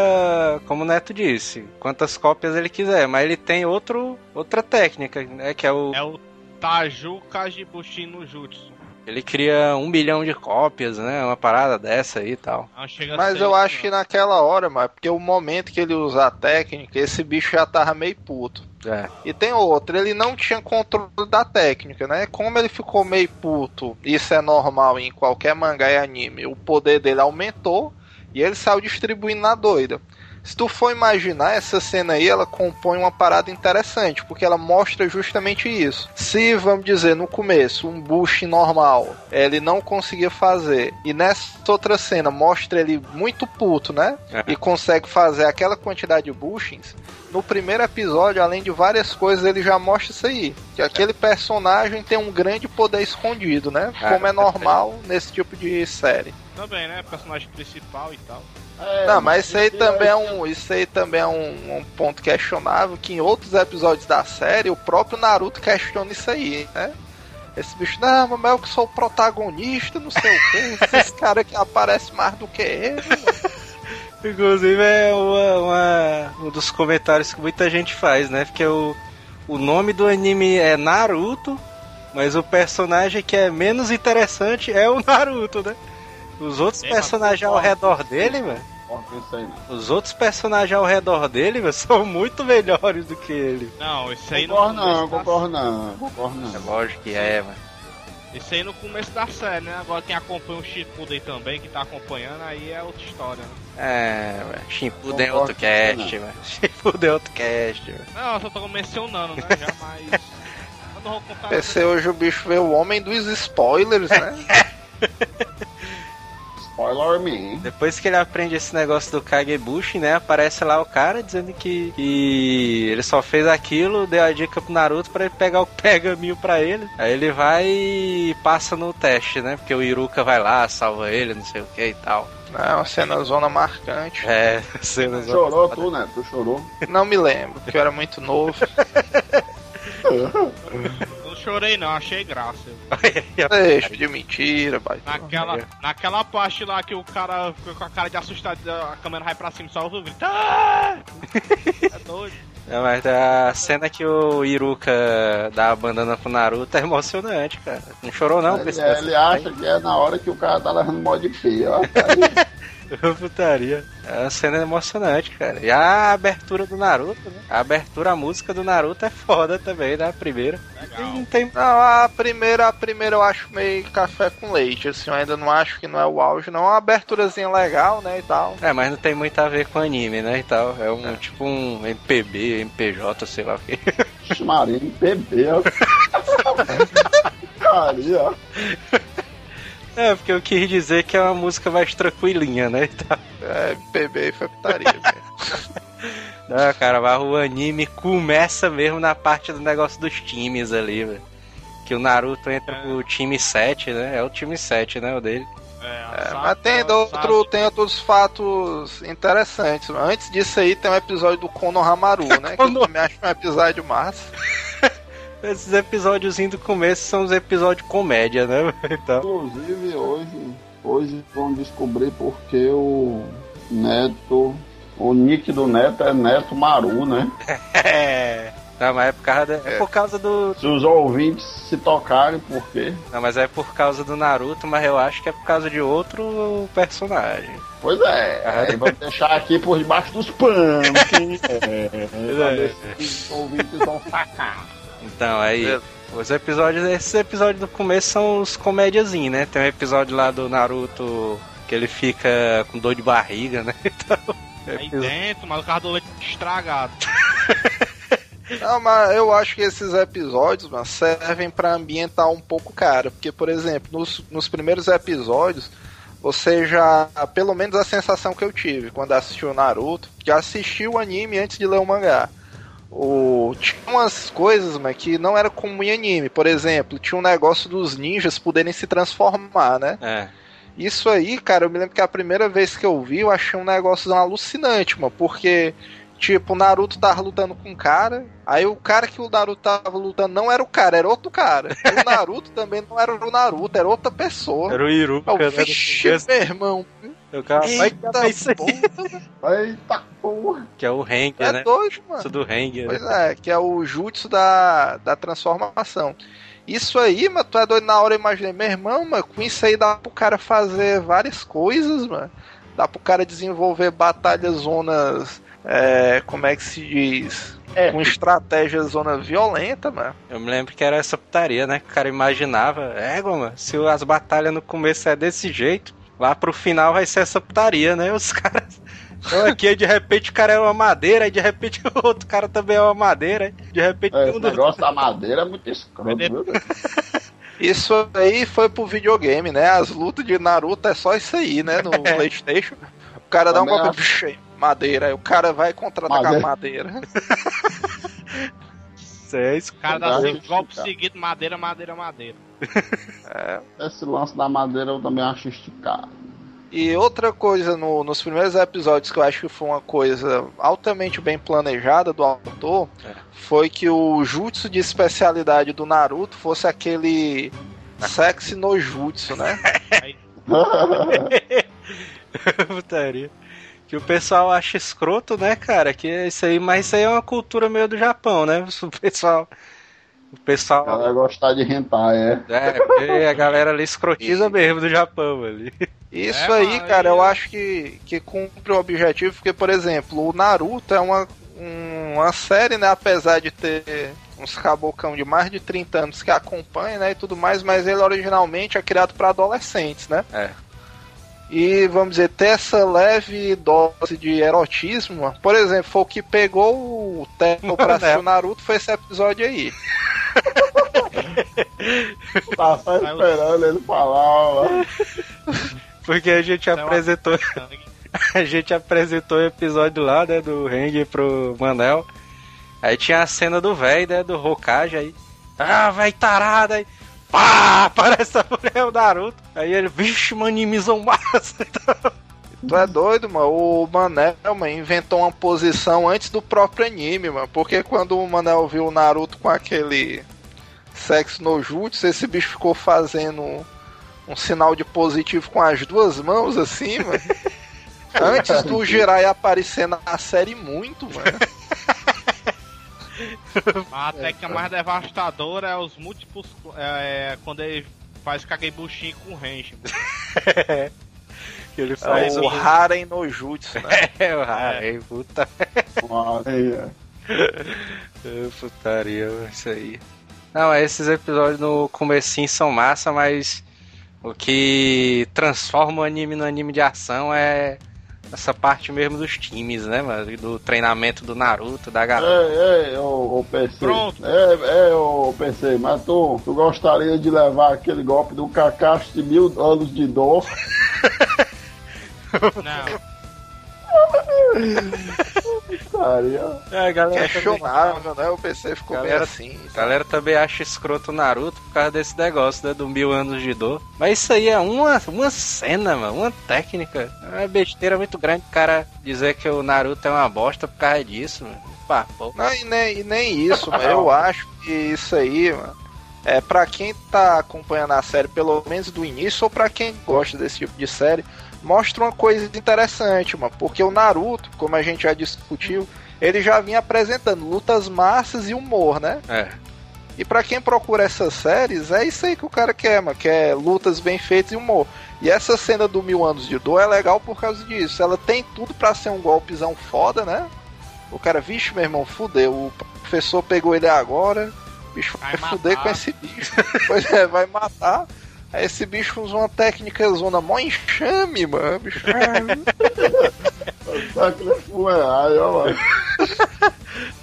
como o Neto disse, quantas cópias ele quiser, mas ele tem outro, outra técnica, né, que é o... É o Taju Kajibushi no Jutsu. Ele cria um bilhão de cópias, né, uma parada dessa aí e tal. Não chega a Mas eu acho que não. naquela hora, mano, porque o momento que ele usa a técnica, esse bicho já tava meio puto. É, E tem outro, ele não tinha controle da técnica, né? Como ele ficou meio puto, isso é normal em qualquer mangá e anime, o poder dele aumentou e ele saiu distribuindo na doida. Se tu for imaginar, essa cena aí, ela compõe uma parada interessante, porque ela mostra justamente isso. Se, vamos dizer, no começo, um Bush normal, ele não conseguia fazer, e nessa outra cena mostra ele muito puto, né? É. E consegue fazer aquela quantidade de bushings, no primeiro episódio, além de várias coisas, ele já mostra isso aí. Que aquele personagem tem um grande poder escondido, né? Ah, Como é normal nesse tipo de série. Também, né? Personagem principal e tal. É, Não, mas isso aí também é um, isso aí também é um, um ponto questionável que em outros episódios da série o próprio Naruto questiona isso aí, né? Esse bicho, não, mas eu que sou o protagonista, não sei o [laughs] que, esses caras que aparecem mais do que ele. Inclusive é uma, uma- um dos comentários que muita gente faz, né? Porque o, o nome do anime é Naruto, mas o personagem que é menos interessante é o Naruto, né? Os outros É, personagens ao redor dele, mano, Porra, isso aí, né? os outros personagens ao redor dele, mano, [laughs] são muito melhores do que ele. Não, isso aí Concordo no não, começo da- concordo não, concordo É não. lógico que é, mano. Isso aí no começo da série, né? Agora quem acompanha o Shippuden também, que tá acompanhando, aí é outra história, né? É, mano. [laughs] Shippuden é outro cast, mano. Shippuden é outro cast, mano. Não, eu só tô mencionando, né? [laughs] Já, mas... Eu não vou contar... Pensei hoje o bicho vê o homem dos spoilers, né? Spoiler me. Depois que ele aprende esse negócio do Kagebushi, né? Aparece lá o cara dizendo que, que ele só fez aquilo, deu a dica pro Naruto pra ele pegar o [laughs] pergaminho pra ele. Aí ele vai e passa no teste, né? Porque o Iruka vai lá, salva ele, não sei o que e tal. É uma cena zona marcante. É, [laughs] cenas. Chorou tu, né? Tu chorou. Não me lembro, porque eu era muito novo. [laughs] Eu não chorei não, achei graça. [laughs] Deixa de mentira, bai. Naquela, naquela parte lá que o cara fica com a cara de assustado, a câmera vai pra cima, só ouve o grito. Ah! [laughs] É doido. É, mas a cena que o Iruka dá a bandana pro Naruto é emocionante, cara. Não chorou não? ele, Esse- ele acha que é na hora que o cara tá levando mó de pia, ó. [laughs] Putaria. É uma cena emocionante, cara. E a abertura do Naruto, né? A abertura, a música do Naruto é foda também, né? A primeira. Legal. Não tem. Não, a primeira, a primeira eu acho meio café com leite, assim, eu ainda não acho que não é o auge, não. É uma aberturazinha legal, né, e tal. É, mas não tem muito a ver com anime, né? E tal. É um tipo um MPB, MPJ, sei lá o que. Maria, MPB, ó. [laughs] Caria, ó. É, porque eu quis dizer que é uma música mais tranquilinha, né? [laughs] E tal. É, MPB foi putaria [laughs] mesmo. Não, cara, mas o anime começa mesmo na parte do negócio dos times ali, velho. Que o Naruto entra É. pro time 7, né? É o time 7, né? O dele. É, É, mas tem, outro, tem outros fatos interessantes. Antes disso aí tem um episódio do Konohamaru, né? que [laughs] eu também acho um episódio massa. Esses episódios do começo são os episódios comédia, né? [laughs] Então. Inclusive, hoje, hoje vão descobrir porque o Neto. O nick do Neto é Neto Maru, né? [laughs] É. Não, mas é por causa, da- é por causa do. Se os ouvintes se tocarem, por quê? Não, mas é por causa do Naruto, mas eu acho que é por causa de outro personagem. Pois é, [laughs] aí vamos deixar aqui por debaixo dos panos. É? Se os ouvintes vão sacar. Então, aí. Beleza. Os episódios, esses episódios do começo são os comédiazinhos, né? Tem um episódio lá do Naruto que ele fica com dor de barriga, né? [laughs] Então, Aí episódio- dentro, mas o carro do leite estragado. [laughs] Não, mas eu acho que esses episódios, mano, servem pra ambientar um pouco o cara. Porque, por exemplo, nos, nos primeiros episódios, você já. Pelo menos a sensação que eu tive quando assisti o Naruto, já assisti o anime antes de ler o mangá. O, tinha umas coisas mano, que não era comum em anime. Por exemplo, tinha um negócio dos ninjas poderem se transformar, né? É. Isso aí, cara, eu me lembro que a primeira vez que eu vi, eu achei um negócio alucinante, mano, porque, tipo, o Naruto tava lutando com um cara, aí o cara que o Naruto tava lutando não era o cara, era outro cara. E [laughs] o Naruto também não era o Naruto, era outra pessoa. Era o Iruka, vixe, começo. meu irmão. O cara vai Eita, isso aí. porra, Eita porra. Que é o Ranger, é né? doido, mano. Isso do Ranger. Pois é, que é o jutsu da, da transformação. Isso aí, mano, tu é doido na hora, eu imaginei, meu irmão, mano, com isso aí dá pro cara fazer várias coisas, mano. Dá pro cara desenvolver batalhas zonas, é, como é que se diz? É, Com estratégia zona violenta, mano. Eu me lembro que era essa putaria, né? Que o cara imaginava, é, mano, se as batalhas no começo é desse jeito, lá pro final vai ser essa putaria, né? Os caras. Então aqui, de repente o cara é uma madeira, aí de repente [laughs] o outro cara também é uma madeira, de repente é, um do- negócio da madeira é muito escroto, viu? [laughs] Isso aí foi pro videogame, né? As lutas de Naruto é só isso aí, né? No [laughs] Playstation. O cara dá um Também golpe, psh, madeira, aí o cara vai contra-atacar a madeira. Isso é isso. O cara dá Verdade. cinco golpes seguidos, madeira, madeira, madeira. É, Esse lance da madeira eu também acho esticado. E outra coisa no- nos primeiros episódios que eu acho que foi uma coisa altamente bem planejada do autor É. foi que o jutsu de especialidade do Naruto fosse aquele sexy no jutsu, né? [laughs] [laughs] [laughs] Putaria. Que o pessoal acha escroto, né, cara? Que é isso aí, mas isso aí é uma cultura meio do Japão, né? [laughs] O pessoal. O pessoal. Ela gostar de hentai, é. É, porque a galera ali escrotiza mesmo do Japão ali. Isso É, aí, mas cara, eu acho que, que cumpre o objetivo, porque, por exemplo, o Naruto é uma, um- uma série, né, apesar de ter uns cabocão de mais de 30 anos que acompanha, né, e tudo mais, mas ele originalmente é criado para adolescentes, né? É. E, vamos dizer, ter essa leve dose de erotismo, por exemplo, foi o que pegou o tempo pra [laughs] assistir o Naruto, foi esse episódio aí. [laughs] Tá só esperando ele falar, ó. Porque a gente É apresentou. [laughs] A gente apresentou o episódio lá, né, do Ranger pro Manel. Aí tinha a cena do velho, né, do Hokage aí. Ah, vai tarada aí. Pá, aparece a mulher, o Naruto. Aí ele, vixe, mano, animizam massa. Tu é doido, mano. O Manel, mano, inventou uma posição antes do próprio anime, mano. Porque quando o Manel viu o Naruto com aquele sexo no jutsu, esse bicho ficou fazendo um, um sinal de positivo com as duas mãos, assim, mano. [laughs] Antes do Jirai aparecer na série muito, mano. [laughs] [laughs] A técnica mais devastadora é os múltiplos. É, quando ele faz Kagebushi com o Range. [laughs] Que ele É faz o o. Haren no jutsu, né? [laughs] É, o puta. Aí, é. É, Putaria, isso aí. Não, esses episódios no comecinho são massa, mas o que transforma o anime no anime de ação é essa parte mesmo dos times, né, mano? Do treinamento do Naruto, da galera. Ei, ei, ô, ô PC. Pronto. Ei, ei, ô PC, mas tu, tu gostaria de levar aquele golpe do Kakashi de mil anos de dor? Não. É, galera, também, Questionável, né? O PC ficou Galera- meio assim. a galera também acha escroto o Naruto por causa desse negócio, né? Do mil anos de dor. Mas isso aí é uma, uma cena, mano, uma técnica. É uma besteira muito grande o cara dizer que o Naruto é uma bosta por causa disso, mano. Pá, pô. Não, e nem, e nem isso, mano. Eu [laughs] acho que isso aí, mano, é para quem tá acompanhando a série pelo menos do início ou para quem gosta desse tipo de série, mostra uma coisa interessante, mano, porque o Naruto, como a gente já discutiu, ele já vinha apresentando lutas massas e humor, né? É. E para quem procura essas séries, é isso aí que o cara quer, mano, que é lutas bem feitas e humor. E essa cena do Mil Anos de Dor é legal por causa disso. Ela tem tudo para ser um golpezão foda, né? O cara, vixe, meu irmão, fudeu. O professor pegou ele agora. O bicho vai, Vai fuder com esse bicho. [laughs] pois é, vai matar. Aí esse bicho usa uma técnica zona mó enxame, mano. Bicho, Só que ele é mano.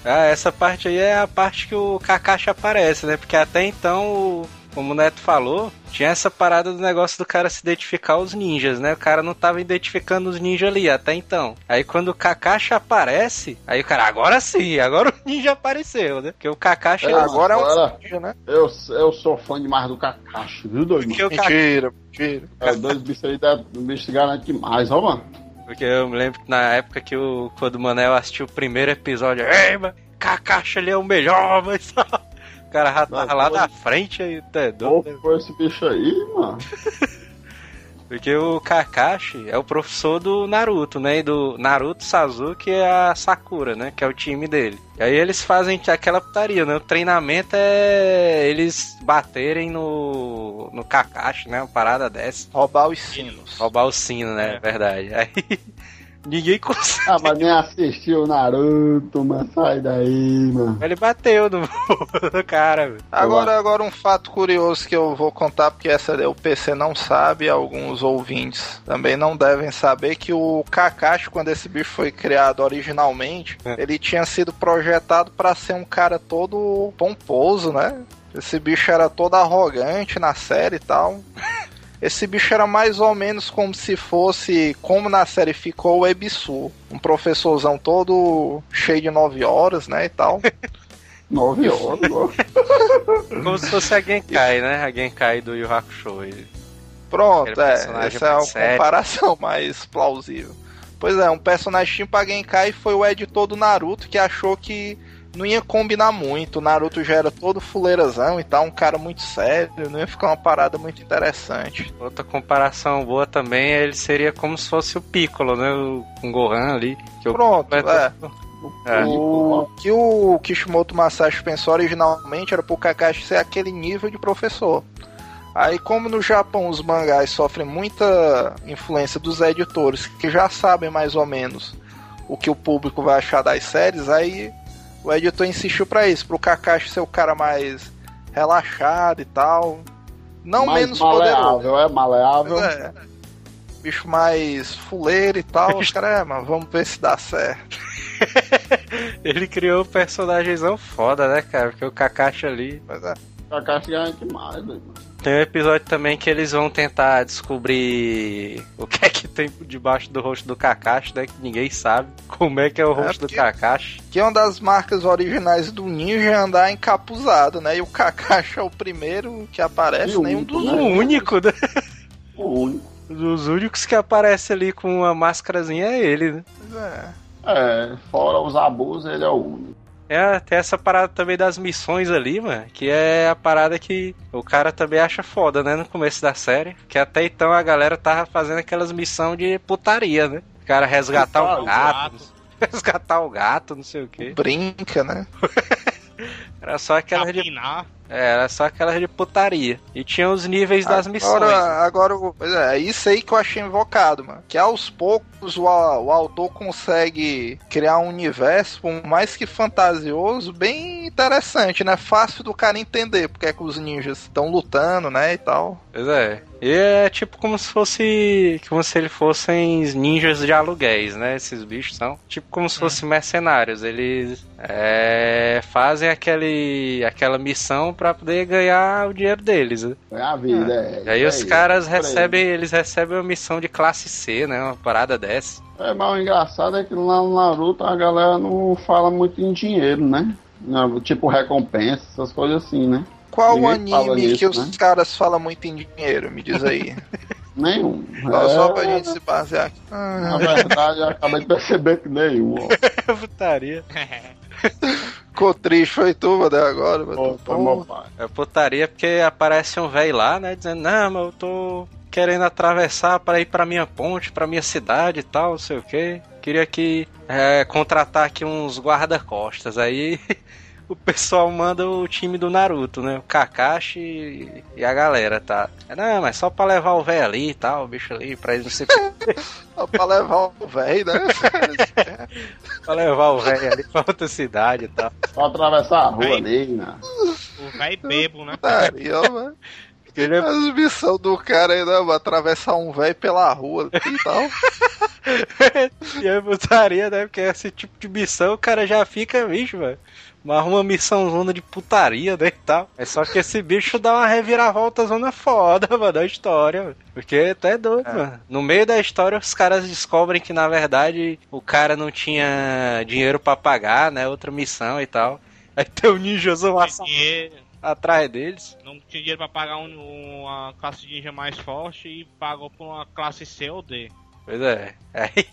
Ah, essa parte aí é a parte que o Kakashi aparece, né? Porque até então, o- como o Neto falou, tinha essa parada do negócio do cara se identificar os ninjas, né? O cara não tava identificando os ninjas ali até então. Aí quando o Kakashi aparece, aí o cara, agora sim, agora o ninja apareceu, né? Porque o Kakashi... É, ele- agora é um Agora- ninja, né? Eu, eu sou fã demais do Kakashi, viu, doido? o Kakashi Mentira, mentira. É, dois bichos aí, dá- o bicho garante demais, ó, mano. porque eu me lembro que na época que o, quando o Manel assistiu o primeiro episódio, ei, mas Kakashi ali é o melhor, mas... [laughs] O cara já tava Não, lá na frente aí, tá Qual doido, né? foi esse bicho aí, mano? [laughs] Porque o Kakashi é o professor do Naruto, né? E do Naruto, Sasuke e a Sakura, né? Que é o time dele. E aí eles fazem aquela putaria, né? O treinamento é eles baterem no, no Kakashi, né? Uma parada dessa. Roubar os sinos. Roubar o sino, né? É. Verdade. [laughs] Aí ninguém consegue. Ah, mas nem assistiu o Naruto, mano. Sai daí, mano. Ele bateu no, [laughs] no cara, velho. Agora, agora um fato curioso que eu vou contar, porque essa o PC não sabe, alguns ouvintes também não devem saber, que o Kakashi, quando esse bicho foi criado originalmente, É. ele tinha sido projetado para ser um cara todo pomposo, né? Esse bicho era todo arrogante na série e tal. Esse bicho era mais ou menos como se fosse, como na série ficou o Ebisu, um professorzão todo cheio de nove horas, né, e tal. [laughs] Nove horas, ó. [laughs] Como se fosse a Genkai, né? A Genkai do Yu Hakusho. Ele- Pronto, é, essa é a sério. comparação [laughs] mais plausível. Pois é, um personagem pra Genkai foi o editor do Naruto que achou que não ia combinar muito. O Naruto já era todo fuleirazão e tal, um cara muito sério, não ia ficar uma parada muito interessante. Outra comparação boa também, ele seria como se fosse o Piccolo, né? O, com o Gohan ali. Que o Pronto, Piccolo é. É. O que o Kishimoto Masashi pensou originalmente era pro Kakashi ser aquele nível de professor. Aí, como no Japão os mangás sofrem muita influência dos editores que já sabem mais ou menos o que o público vai achar das séries, aí o editor insistiu pra isso, pro Kakashi ser o cara mais relaxado e tal. Não Mais menos poderoso. maleável, é maleável. É. Bicho mais fuleiro e tal. Os caras, é, mano, vamos ver se dá certo. [laughs] Ele criou um personagemzão foda, né, cara? Porque o Kakashi ali. Mas é. Kakashi garante demais, doido. Tem um episódio também que eles vão tentar descobrir o que é que tem debaixo do rosto do Kakashi, né? Que ninguém sabe como é que é o rosto porque- do Kakashi. Que uma das marcas originais do ninja é andar encapuzado, né? E o Kakashi é o primeiro que aparece, nenhum único, dos O né? único, né? O único. Dos únicos que aparece ali com uma máscarazinha é ele, né? É. É, fora os abusos, ele é o único. É, tem essa parada também das missões ali, mano, que é a parada que o cara também acha foda, né, no começo da série. Que até então a galera tava fazendo aquelas missões de putaria, né? O cara resgatar o gato, gato. [laughs] resgatar o gato, não sei o que. Brinca, né? [laughs] Era só aquelas de, Capinar. é, era só aquelas de putaria. E tinha os níveis das missões. Agora, pois é, é isso aí que eu achei invocado, mano. Que aos poucos o, o autor consegue criar um universo, por mais que fantasioso, bem interessante, né? Fácil do cara entender porque é que os ninjas estão lutando, né? E tal. Pois é. E é tipo como se fosse. Como se eles fossem ninjas de aluguéis, né? Esses bichos são. Tipo como se fossem mercenários. Eles é, fazem aquele, aquela missão pra poder ganhar o dinheiro deles. né? É a vida, é. E aí isso os caras aí. recebem. Eles recebem uma missão de classe C, né? Uma parada dessa. É, mas o engraçado é que lá no Naruto a galera não fala muito em dinheiro, né? Tipo recompensa, essas coisas assim, né? Qual o Ninguém fala anime nisso, que os né? caras falam muito em dinheiro? Me diz aí. [laughs] Nenhum. Só, só pra É, gente se basear aqui. Na verdade, eu acabei de perceber que nenhum. ó. [laughs] Putaria. [laughs] Ficou triste, foi tu, mano, agora, mano. Pai. É putaria porque aparece um velho lá, né? Dizendo, não, mas eu tô querendo atravessar para ir pra minha ponte, pra minha cidade e tal, não sei o que. Queria que é, contratar aqui uns guarda-costas. Aí [laughs] o pessoal manda o time do Naruto, né? O Kakashi e a galera, tá? Não, mas só pra levar o velho ali e tal, o bicho ali, pra eles não se. [laughs] Só pra levar o velho, né? [laughs] pra levar o velho ali pra outra cidade e tal. Só atravessar a rua Aí. ali, né? O velho bebo, né? Putaria, mano. Ele é As missões do cara aí, né? Atravessar um velho pela rua [laughs] e tal. e é putaria, né? Porque esse tipo de missão o cara já fica, bicho, mano. Mas uma missão zona de putaria, né, e tal. É só que esse bicho dá uma reviravolta zona foda, [laughs] mano, da história. Porque tu é doido, mano. No meio da história, os caras descobrem que, na verdade, o cara não tinha dinheiro pra pagar, né, outra missão e tal. Aí tem o ninjazão tinha dinheiro, atrás deles. não tinha dinheiro pra pagar um- uma classe de ninja mais forte e pagou por uma classe C ou D. Pois é. [laughs] Aí,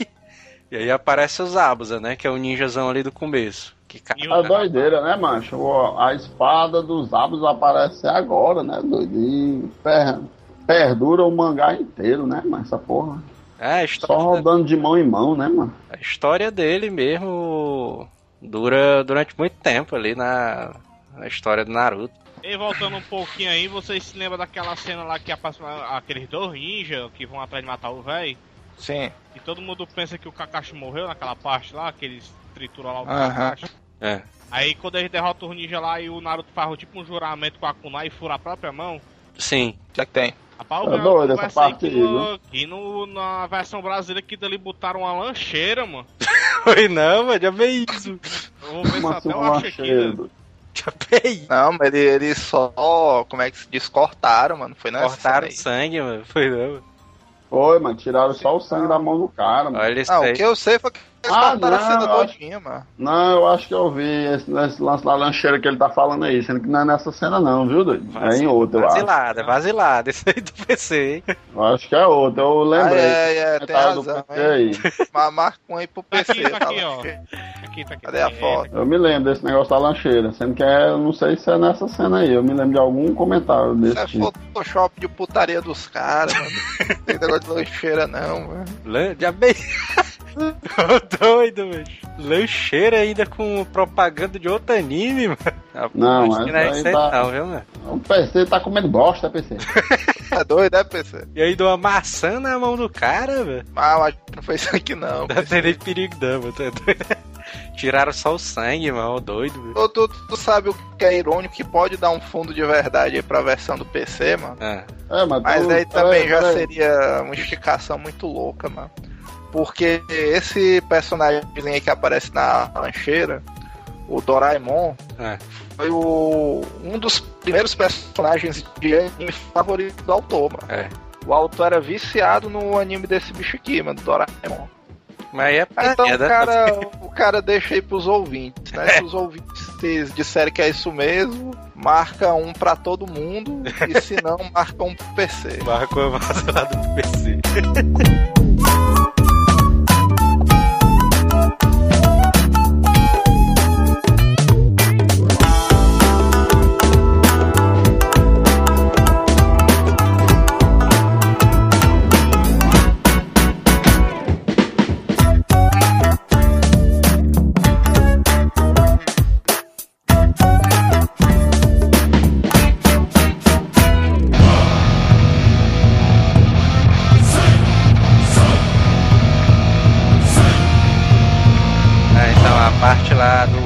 e aí aparece os Abusa, né, que é o ninjazão ali do começo. Que cara... E É doideira, né, mancho? A espada dos abos aparece agora, né, doidinho? Per- Perdura o mangá inteiro, né, mano? Essa porra. É, a Só rodando de mão em mão, né, mano? a história dele mesmo dura durante muito tempo ali na, na história do Naruto. E voltando um pouquinho aí, vocês se lembram daquela cena lá que aparece aqueles dois ninjas que vão atrás de matar o velho? Sim. E todo mundo pensa que o Kakashi morreu naquela parte lá, que eles trituram lá o Aham. Kakashi. É. Aí quando eles derrotam o ninja lá e o Naruto faz tipo um juramento com a Kunai e fura a própria mão. Sim. O que é que tem? Rapaz, É eu doido essa parte que aí, no, que no- na versão brasileira que dali botaram uma lancheira, mano. [laughs] Foi não, mas já veio isso. Eu vou ver se Uma até uma aqui. né? Já veio. Não, mas eles ele só. Como é que se diz? Cortaram, mano. Foi nessa Cortaram o sangue, mano. Foi não. Foi, mano. Tiraram só o sangue da mão do cara, mano. Olha isso Não, aí. o que eu sei foi que Ah, a não, cena eu acho-. Não, eu acho que eu vi esse, esse lance da lancheira que ele tá falando aí, sendo que não é nessa cena não, viu, doido? É em outra, eu acho. Vazilada, vazilada. Isso aí do PC, hein? Eu acho que é outra, eu Ah, lembrei. é, é, tem razão, aí. [laughs] Mas marca um aí pro Tá PC. aqui, tá tá aqui, ó. Aqui, tá aqui. Cadê a É, foto? Eu me lembro desse negócio da lancheira, sendo que é, eu não sei se é nessa cena aí, eu me lembro de algum comentário Isso desse é tipo. Photoshop de putaria dos caras, mano. Não tem negócio de lancheira, não, mano. Já. [laughs] Ô, [laughs] doido, mano. Lancheira ainda com propaganda de outro anime, mano. Ah, Não, mas não é isso aí tá- não, viu, mano? O PC tá comendo bosta, PC. É [laughs] doido, é, PC? E aí deu uma maçã na mão do cara, velho. Ah, eu acho que não foi isso aqui, não. Não tem nem perigo não, mano. Tá doido? [laughs] Tiraram só o sangue, mano. Ô, Doido, velho. Ô, Tu, tu sabe o que é irônico que pode dar um fundo de verdade aí pra versão do PC, mano? Ah, É, mas, Mas tu- aí também peraí, já peraí. seria uma esticação muito louca, mano. Porque esse personagem aí que aparece na lancheira, o Doraemon, É. foi o, um dos primeiros personagens de anime favorito do autor, mano. É. O autor era viciado no anime desse bicho aqui, mano, do Doraemon. Mas é Ah, Então o cara, o cara deixa aí pros ouvintes, né? [laughs] Se os ouvintes disserem que é isso mesmo, marca um pra todo mundo, e se não, marca um pro PC. Marcou a massa lá do PC. [laughs] parte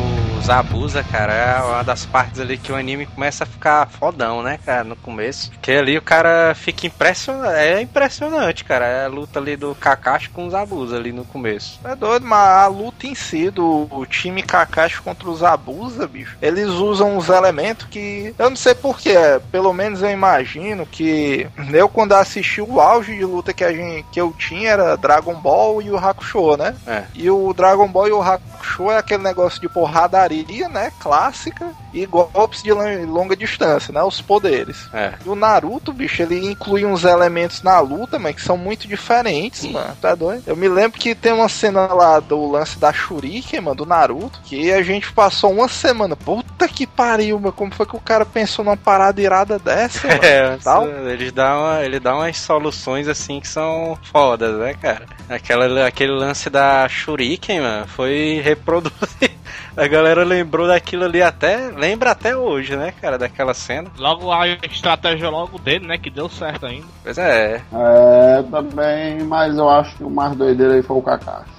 dos abusa, cara, é uma das partes ali que o anime começa a ficar fodão, né, cara, no começo. Porque ali o cara fica impressionante. É impressionante, cara. É a luta ali do Kakashi com os abusa ali no começo. É doido, mas a luta em si do time Kakashi contra os Abusa, bicho, eles usam uns elementos que eu não sei porquê, pelo menos eu imagino que eu quando assisti o auge de luta que a gente que eu tinha era Dragon Ball e o Hakusho, né? É. E o Dragon Ball e o Hakusho é aquele negócio de porradaria pontaria, né? Clássica. E golpes de longa distância, né? Os poderes. É. E o Naruto, bicho, ele inclui uns elementos na luta, mas que são muito diferentes, mano. Tá doido? Eu me lembro que tem uma cena lá do lance da Shuriken, mano, do Naruto, que a gente passou uma semana. Puta que pariu, mano. Como foi que o cara pensou numa parada irada dessa, mano? [laughs] É, Tal. eles dão uma, ele dá umas soluções assim que são fodas, né, cara? Aquela, aquele lance da Shuriken, mano, foi reproduzido. [laughs] A galera lembrou daquilo ali até. Lembra até hoje, né, cara, daquela cena. Logo a estratégia logo dele, né? Que deu certo ainda. Pois é. É, também, mas eu acho que o mais doideiro aí foi o Kakashi.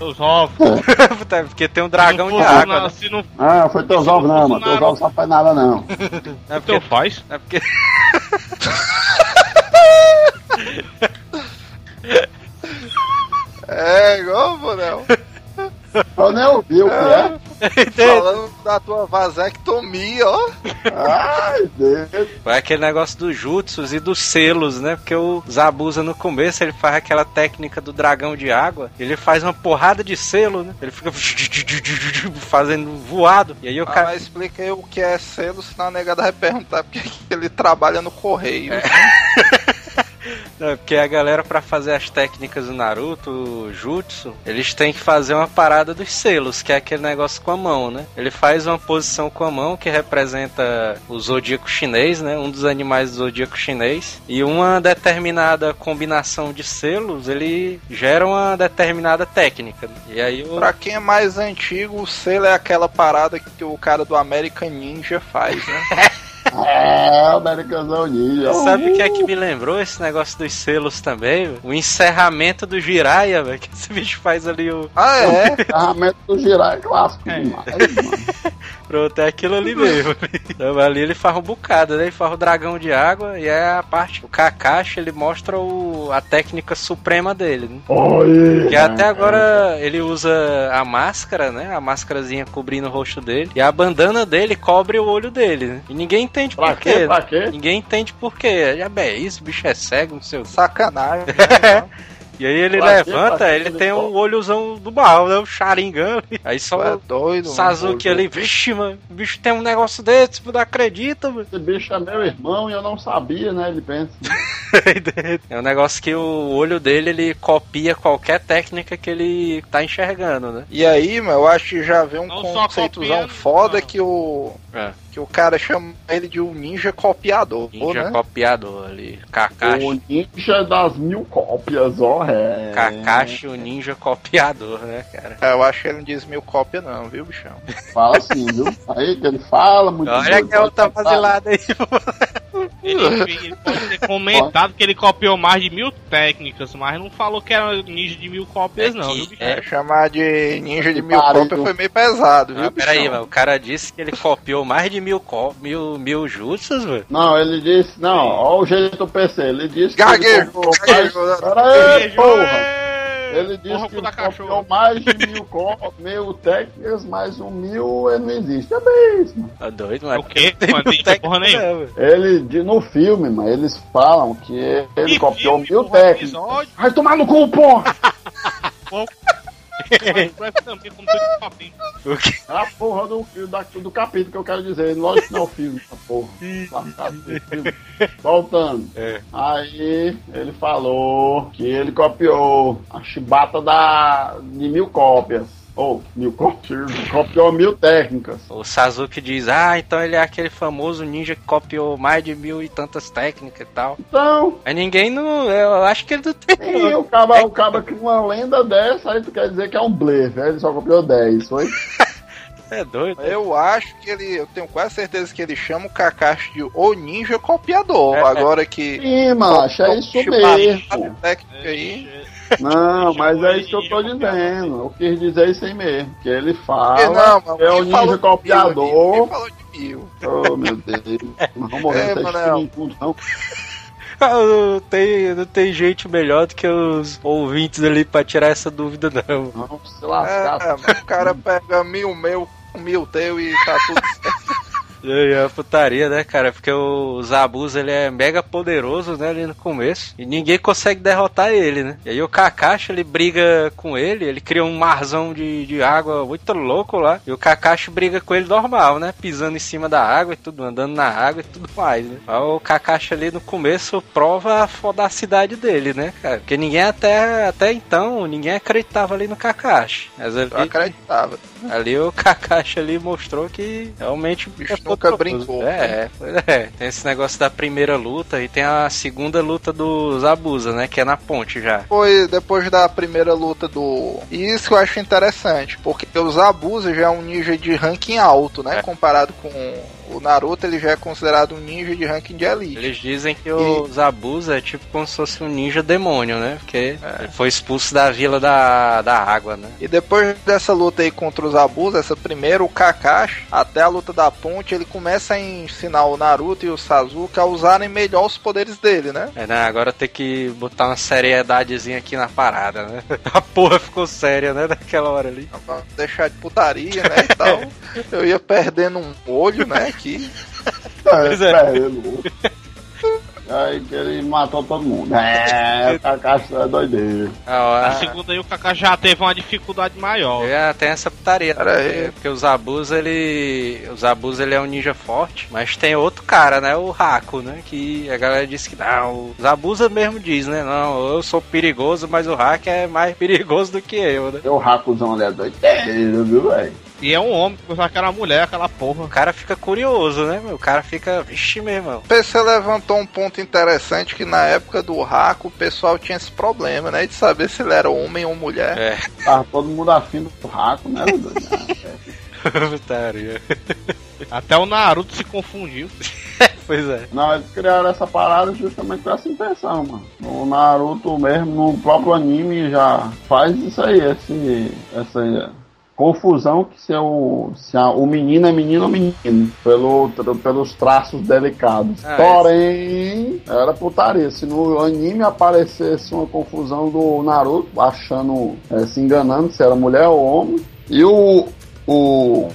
Os [laughs] ovos. Puta, Porque tem um dragão de não água. funciona- né? Se não Ah, foi teus ovos não não, mano. Teus ovos não faz nada não. [laughs] É então porque, faz. é porque [laughs] É, igual, Bonel. Eu nem ouvi o que é. [laughs] Falando da tua vasectomia, ó. Ai, Deus. Foi aquele negócio dos jutsus e dos selos, né? Porque o Zabuza no começo ele faz aquela técnica do dragão de água, ele faz uma porrada de selo, né? Ele fica [laughs] fazendo voado. E aí o Ah, cara. mas explica aí o que é selo, senão a negada vai perguntar porque ele trabalha no correio. [laughs] Não, porque a galera, pra fazer as técnicas do Naruto, o Jutsu, eles têm que fazer uma parada dos selos, que é aquele negócio com a mão, né? Ele faz uma posição com a mão que representa o zodíaco chinês, né? Um dos animais do zodíaco chinês. E uma determinada combinação de selos, ele gera uma determinada técnica. né? E aí o. Pra quem é mais antigo, o selo é aquela parada que o cara do American Ninja faz, né? [laughs] É, o Americanzão Ninja. Sabe o que é que me lembrou esse negócio dos selos também? O encerramento do Jiraiya, velho. Que esse bicho faz ali o. ah, é? [laughs] Ferramenta do girar é clássico demais, mano. [laughs] Pronto, é aquilo ali mesmo. Então, ali ele faz um bocado, né? Ele faz o dragão de água e é a parte. O Kakashi ele mostra o, a técnica suprema dele, né? Oi. Que até agora ele usa a máscara, né? A máscarazinha cobrindo o rosto dele. E a bandana dele cobre o olho dele, né? E ninguém entende Pra por quê. quê? Pra né? quê? Ninguém entende por quê. Já bem, é isso, o bicho é cego, não sei o quê. Sacanagem. [laughs] né? E aí ele levanta, ele Ele tem um olhozão do mal, né? O Sharingan. Aí só é o doido, mano. Sasuke ali, vixe, mano, o bicho tem um negócio desse, não acredita, mano. Esse bicho é meu irmão e eu não sabia, né? Ele pensa. [laughs] É um negócio que o olho dele, ele copia qualquer técnica que ele tá enxergando, né? E aí, mano, eu acho que já vem um Não conceitozão copiando, foda não. que o. É. Que o cara chama ele de um ninja copiador, Ninja né? copiador ali. Kakashi. O ninja das mil cópias, ó. É. Kakashi, o ninja copiador, né, cara? É, Eu acho que ele não diz mil cópia não, viu, bichão? Fala assim, viu? Aí que ele fala muito Olha doido, que é outra pode vazilada aí. Ele, ele pode ter comentado que ele copiou mais de mil técnicas, mas não falou que era ninja de mil cópias, É não, que- viu, bicho? é. Chamar de ninja de mil pariu. cópia foi meio pesado, viu, Ah, peraí, mano. O cara disse que ele copiou mais de mil, co mil, mil jutsus, velho. Não, ele disse, não, ó o jeito do PC, ele disse que Gaguejo, gaguejo. Pera aí, Beijo, porra! Ele disse que da copiou cachorro. [laughs] mais de mil, mil técnicas, mas um mil ele não existe. É mano. Tá doido, É mano? o quê? Tem Mano, tem técnica porra nenhuma. Ele, de- no filme, mano, eles falam que ele Que copiou filme, mil técnicas. Vai tomar no cu, porra! [laughs] Mas também como tudo papinho. O que? É a porra do, da- do capítulo que eu quero dizer. Lógico que não é o filme, essa porra. Voltando. É. Aí ele falou que ele copiou a chibata da, de mil cópias. Ou, mil cópias. Copiou mil técnicas. O Sasuke diz, ah, então ele é aquele famoso ninja que copiou mais de mil e tantas técnicas e tal. Então, Mas ninguém não. Eu acho que ele não tem. e o cara, o cara cria uma lenda dessa, aí tu quer dizer que é um blefe. Ele só copiou 10, foi? [laughs] É doido. Eu acho que ele. Eu tenho quase certeza que ele chama o Kakashi de o ninja copiador. É. Agora que. Sim, macho, é isso mesmo. técnica aí. Não, mas é isso que eu tô dizendo. Eu quis dizer isso aí mesmo. Que ele fala não, mano, é o ninja de mil copiador. falou de mil? Oh, meu Deus. Não vamos morrer É, Manel. tudo, não. Não tem, não tem gente melhor do que os ouvintes ali pra tirar essa dúvida, não. Não, se lascar. É, o cara pega mil meu, mil teu e tá tudo certo. E aí, é putaria, né, cara? Porque o Zabuz, ele é mega poderoso, né, ali no começo. E ninguém consegue derrotar ele, né? E aí o Kakashi, ele briga com ele, ele cria um marzão de, de água muito louco lá. E o Kakashi briga com ele normal, né? Pisando em cima da água e tudo, andando na água e tudo mais, né? Aí o Kakashi ali no começo prova a fodacidade dele, né, cara? Porque ninguém até, até então, ninguém acreditava ali no Kakashi. Mas ali, Eu acreditava. ali o Kakashi ali mostrou que realmente o bicho nunca brincou. É, pois é. Tem esse negócio da primeira luta e tem a segunda luta do Zabuza, né? Que é na ponte já. Foi depois da primeira luta do. E isso que eu acho interessante, porque o Zabuza já é um ninja de ranking alto, né? É. Comparado com o Naruto, ele já é considerado um ninja de ranking de elite. Eles dizem que o Zabuza é tipo como se fosse um ninja demônio, né? Porque É. ele foi expulso da vila da, da água, né? E depois dessa luta aí contra os Zabuza, essa primeira, o Kakashi, até a luta da ponte, ele começa a ensinar o Naruto e o Sasuke a usarem melhor os poderes dele, né? É, né? Agora tem que botar uma seriedadezinha aqui na parada, né? [laughs] A porra ficou séria, né? Naquela hora ali. Pra deixar de putaria, né? E tal. [laughs] Eu ia perdendo um olho, né? Aqui. Pois é. É, Aí que ele matou todo mundo. É, o Kakashi é doideiro. A hora- Na segunda aí o Kaká já teve uma dificuldade maior. É, tem essa putaria. Pera né? aí. Porque, o Zabuz, ele. O Zabuz, ele é um ninja forte, mas tem outro cara, né? O Raku, né? Que a galera disse que não. O Zabuza mesmo diz, né? Não, eu sou perigoso, mas o Hack é mais [laughs] perigoso do que eu, né? O Rakuzão ali é doideiro, viu, velho? E é um homem, pensava que era mulher, aquela porra. O cara fica curioso, né? meu? O cara fica. Vixe, meu irmão. O PC levantou um ponto interessante que na época do Raku o pessoal tinha esse problema, né? De saber se ele era homem ou mulher. É, Tava todo mundo afim do Raku, né? [laughs] putaria. Até o Naruto se confundiu. [laughs] pois é. Não, eles criaram essa parada justamente com essa intenção, mano. O Naruto mesmo, no próprio anime, já faz isso aí, esse, essa confusão que se, é o, se a- o menino é menino ou menino, pelo, tra- pelos traços delicados. Ah, Porém, era putaria. Se no anime aparecesse uma confusão do Naruto, achando, eh, se enganando se era mulher ou homem, e o, o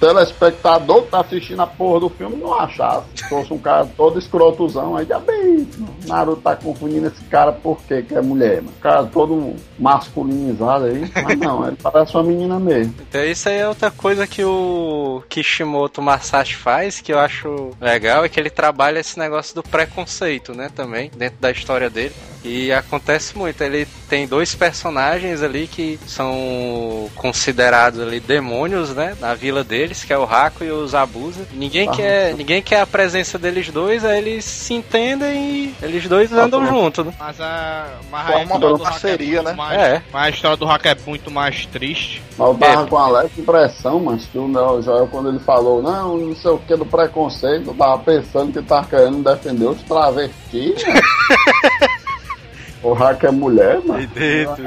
telespectador que tá assistindo a porra do filme não achasse. Se fosse um cara todo escrotuzão, aí já bem. o Naruto tá confundindo esse cara por quê? Que é mulher, mano. O cara todo masculinizado aí. Mas não, ele parece uma menina mesmo. Então isso aí é outra coisa que o Kishimoto Masashi faz, que eu acho legal, é que ele trabalha esse negócio do preconceito, né, também, dentro da história dele. E acontece muito, ele tem dois personagens ali que são considerados ali demônios, né, na vila deles, que é o Raku e o Zabuza. Ninguém Ah, quer, ninguém quer a presença deles dois, aí eles se entendem e eles dois andam tá. juntos, né? Mas a. Mas a história uma do Hack parceria, é muito né? Mais, É. Mas a história do Hack é muito mais triste. Mas eu tava com a leve impressão, mas que o Joel, quando ele falou, não, não sei o que do preconceito, eu tava pensando que tava querendo defender os travestis, né? [laughs] O hack é mulher, mano. dentro.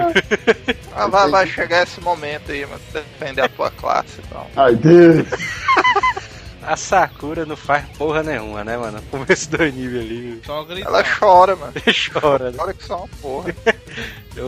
Ah, vai, vai chegar esse momento aí, mano. Defender a tua classe e tal. Ai, Deus. [laughs] A Sakura não faz porra nenhuma, né, mano? No começo do anime ali. Ela chora, mano. [laughs] Chora, né? Chora que só uma porra. [laughs]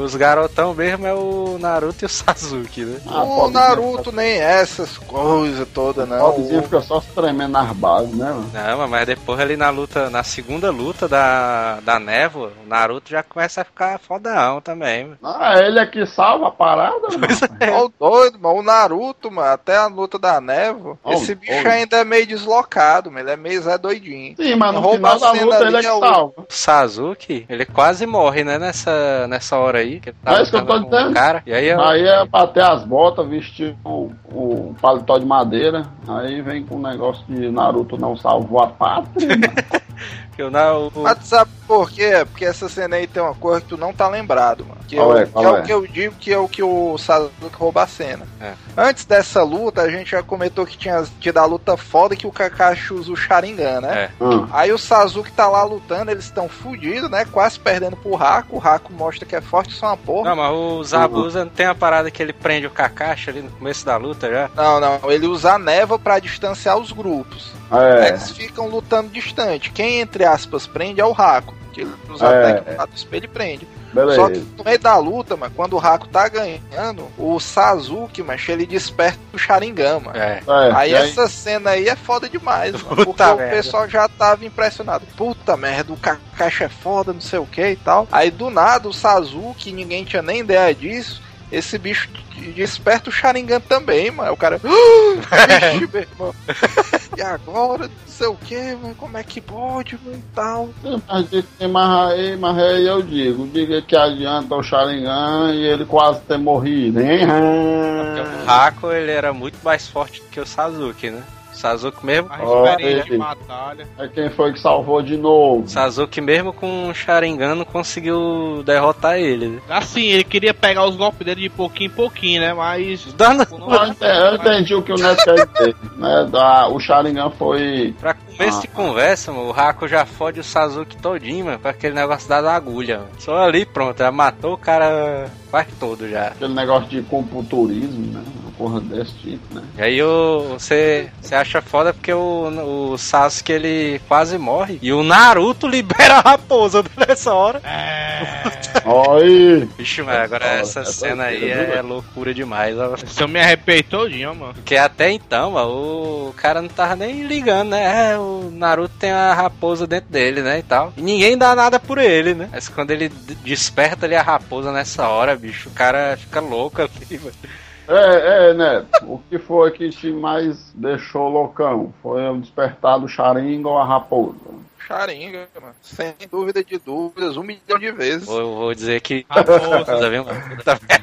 Os garotão mesmo é o Naruto e o Sasuke, né? Ah, o Naruto nem essas coisas todas, fica- não. Pobrezinho fica só tremendo nas bases, né, mano? Não, mas depois ali na luta, na segunda luta da, da névoa, o Naruto já começa a ficar fodão também. mano. Ah, ele é que salva a parada, mano. Ó, o doido, mano. O Naruto, mano, até a luta da névoa, Ó, esse bicho ó. ainda é meio deslocado, mano. Ele é meio Zé doidinho. Sim, mas no Rouba final a da cena luta ele é que é o- salva. O Sasuke, ele quase morre, né, nessa, nessa hora aí. Que ele É isso que eu tô dizendo. Cara. E aí, eu- Aí é bater as botas, vestir o, o paletó de madeira. Aí vem com o negócio de Naruto não salvou a pátria. [laughs] mano. que o, Mas tu sabe por quê? Porque essa cena aí tem uma coisa que tu não tá lembrado, mano. Que, eu- é? que é o é? que eu digo que é o que o Sasuke rouba a cena. É. Antes dessa luta, a gente já comentou que tinha tido a luta foda que o Kakashi usa o Sharingan, né? É. Hum. Aí o Sasuke tá lá lutando, eles estão fudidos, né? Quase perdendo pro Raku. O Raku mostra que é forte, só uma porra. Não, mas o Zabuza não tem a parada que ele prende o Kakashi ali no começo da luta já? Não, não, ele usa a névoa pra distanciar os grupos. É. Eles ficam lutando distante. Quem, entre aspas, prende é o Raku. Que ele usa É. a técnica do espelho e prende. Beleza. Só que no meio da luta, mano, quando o Raku tá ganhando, o Sasuke, mas ele desperta o Sharingan, mano. É. É, Aí essa cena aí é foda demais, mano. Porque o merda. pessoal já tava impressionado. Puta merda, o Kakashi é foda, não sei o que e tal. Aí do nada o Sasuke, ninguém tinha nem ideia disso. Esse bicho desperta o Sharingan também, mano. O cara. [gasps] "Ah, Vixe, meu irmão. E agora? Não sei o que, mano. Como é que pode, mano? E tal. Mas aí, mas aí eu digo, diga que adianta o Sharingan e ele quase ter morrido, hein? O Hako, ele era muito mais forte do que o Sasuke, né? O Sasuke mesmo, A experiência de batalha. É quem foi que salvou de novo. o Sasuke mesmo com o Sharingan não conseguiu derrotar ele. né? Assim, ele queria pegar os golpes dele de pouquinho em pouquinho, né? Mas. [laughs] Dando não- Eu entendi, eu entendi o que o Neto quer dizer. Né? Da, o Sharingan foi. Pra começo de Ah. conversa, mano, o Hako já fode o Sasuke todinho, mano, com aquele negócio das agulhas. mano. Só ali, pronto, já matou o cara quase todo já. aquele negócio de computurismo, né? Uma porra desse tipo, né? E aí o, você, você acha foda porque o, o Sasuke ele quase morre e o Naruto [laughs] libera a raposa nessa hora. Aí! Vixe, mas agora Foda, essa é cena aí é velho? loucura demais. eu me arrepiei todinho, mano. Porque até então, mano, o cara não tava nem ligando, né? É, o Naruto tem a raposa dentro dele, né? E tal. E ninguém dá nada por ele, né? Mas quando ele desperta ali a raposa nessa hora, bicho, o cara fica louco ali, [laughs] mano. É, é, Neto. O que foi que te mais deixou loucão? Foi o despertar do Sharingan ou a raposa? Sharingan, mano. Sem dúvida de dúvidas, um milhão de vezes. Vou, vou dizer que. Raposa. Tá vendo?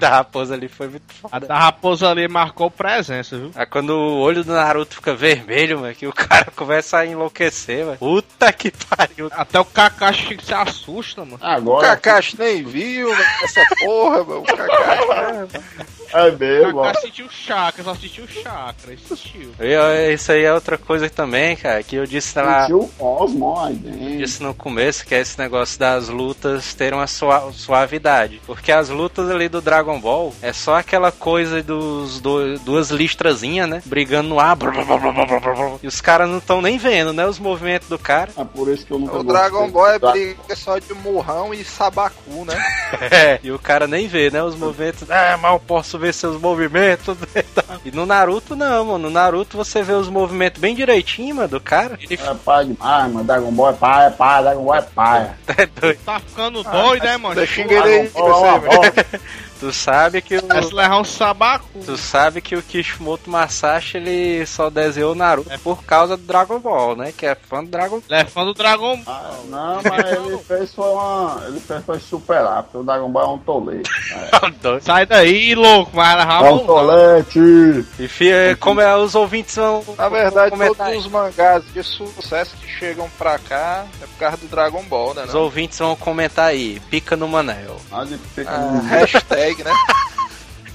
A raposa ali foi muito A foda. da raposa ali marcou presença, viu? Aí quando o olho do Naruto fica vermelho, mano, que o cara [laughs] começa a enlouquecer, mano. Puta que pariu. Até o Kakashi se assusta, mano. O Agora Kakashi nem viu mano, essa porra, mano. O Kakashi. [laughs] é O mesmo, ó. Kakashi sentiu chakra, só assistiu chakra, assistiu. E, ó, isso aí é outra coisa também, cara, que eu disse lá. Sentiu o disse no começo que é esse negócio das lutas terem uma sua- suavidade. Porque as lutas ali do Dragon Ball é só aquela coisa dos do- duas listrazinhas, né? Brigando no ar. brr, brr, brr, E os caras não estão nem vendo, né? Os movimentos do cara. É por isso que eu nunca O Dragon Ball é da- briga só de murrão e sabacu, né? [laughs] É, e o cara nem vê, né? Os movimentos. Ah, mal posso ver seus movimentos. e [laughs] tal. E no Naruto, não, mano. No Naruto você vê os movimentos bem direitinho, mano, do cara. Ele É demais, mano. Dragon Ball é pai, é pai, Dragon Ball é pai. é doido. Tá ficando doido, né, mano? Deixa xinga ele aí, Dragon Ball é uma você, bosta. Tu sabe que o. Levar um sabacu. Tu sabe que o Kishimoto Masashi ele só desenhou o Naruto por causa do Dragon Ball, né? Que é fã do Dragon Ball. Ele é fã do Dragão Ball. Ah, não, mas ele fez foi uma. Ele fez foi superar, porque o Dragon Ball é um tolete. [laughs] É. Sai daí, louco, vai É um tolete! E fia, como é, os ouvintes vão. Na verdade, todos os mangás de sucesso que chegam pra cá é por causa do Dragon Ball, né? Os Não? ouvintes vão comentar aí. Pica no Manel. Onde fica Ah, [laughs] hashtag, né?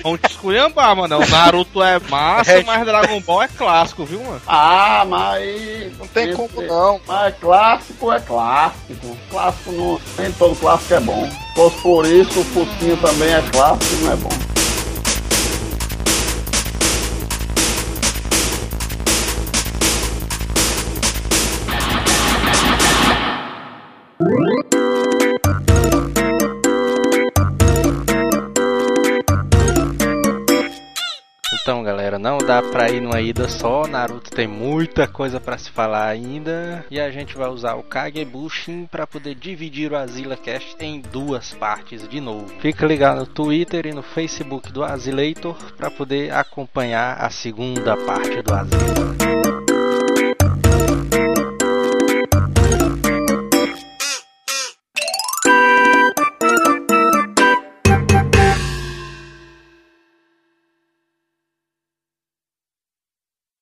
Vão te esculhambar, mano. O Naruto é massa, mas Dragon Ball é clássico, viu, mano? Ah, mas. Não tem como não. Mas clássico é clássico. Clássico não. Nem todo clássico é bom. Se fosse por isso, o Fusquinha também é clássico e não é bom. Então, galera, não dá pra ir numa ida só. Naruto tem muita coisa pra se falar ainda. E a gente vai usar o Kagebushin pra poder dividir o Azila Cast em duas partes de novo. Fica ligado no Twitter e no Facebook do Azileitor pra poder acompanhar a segunda parte do Azila.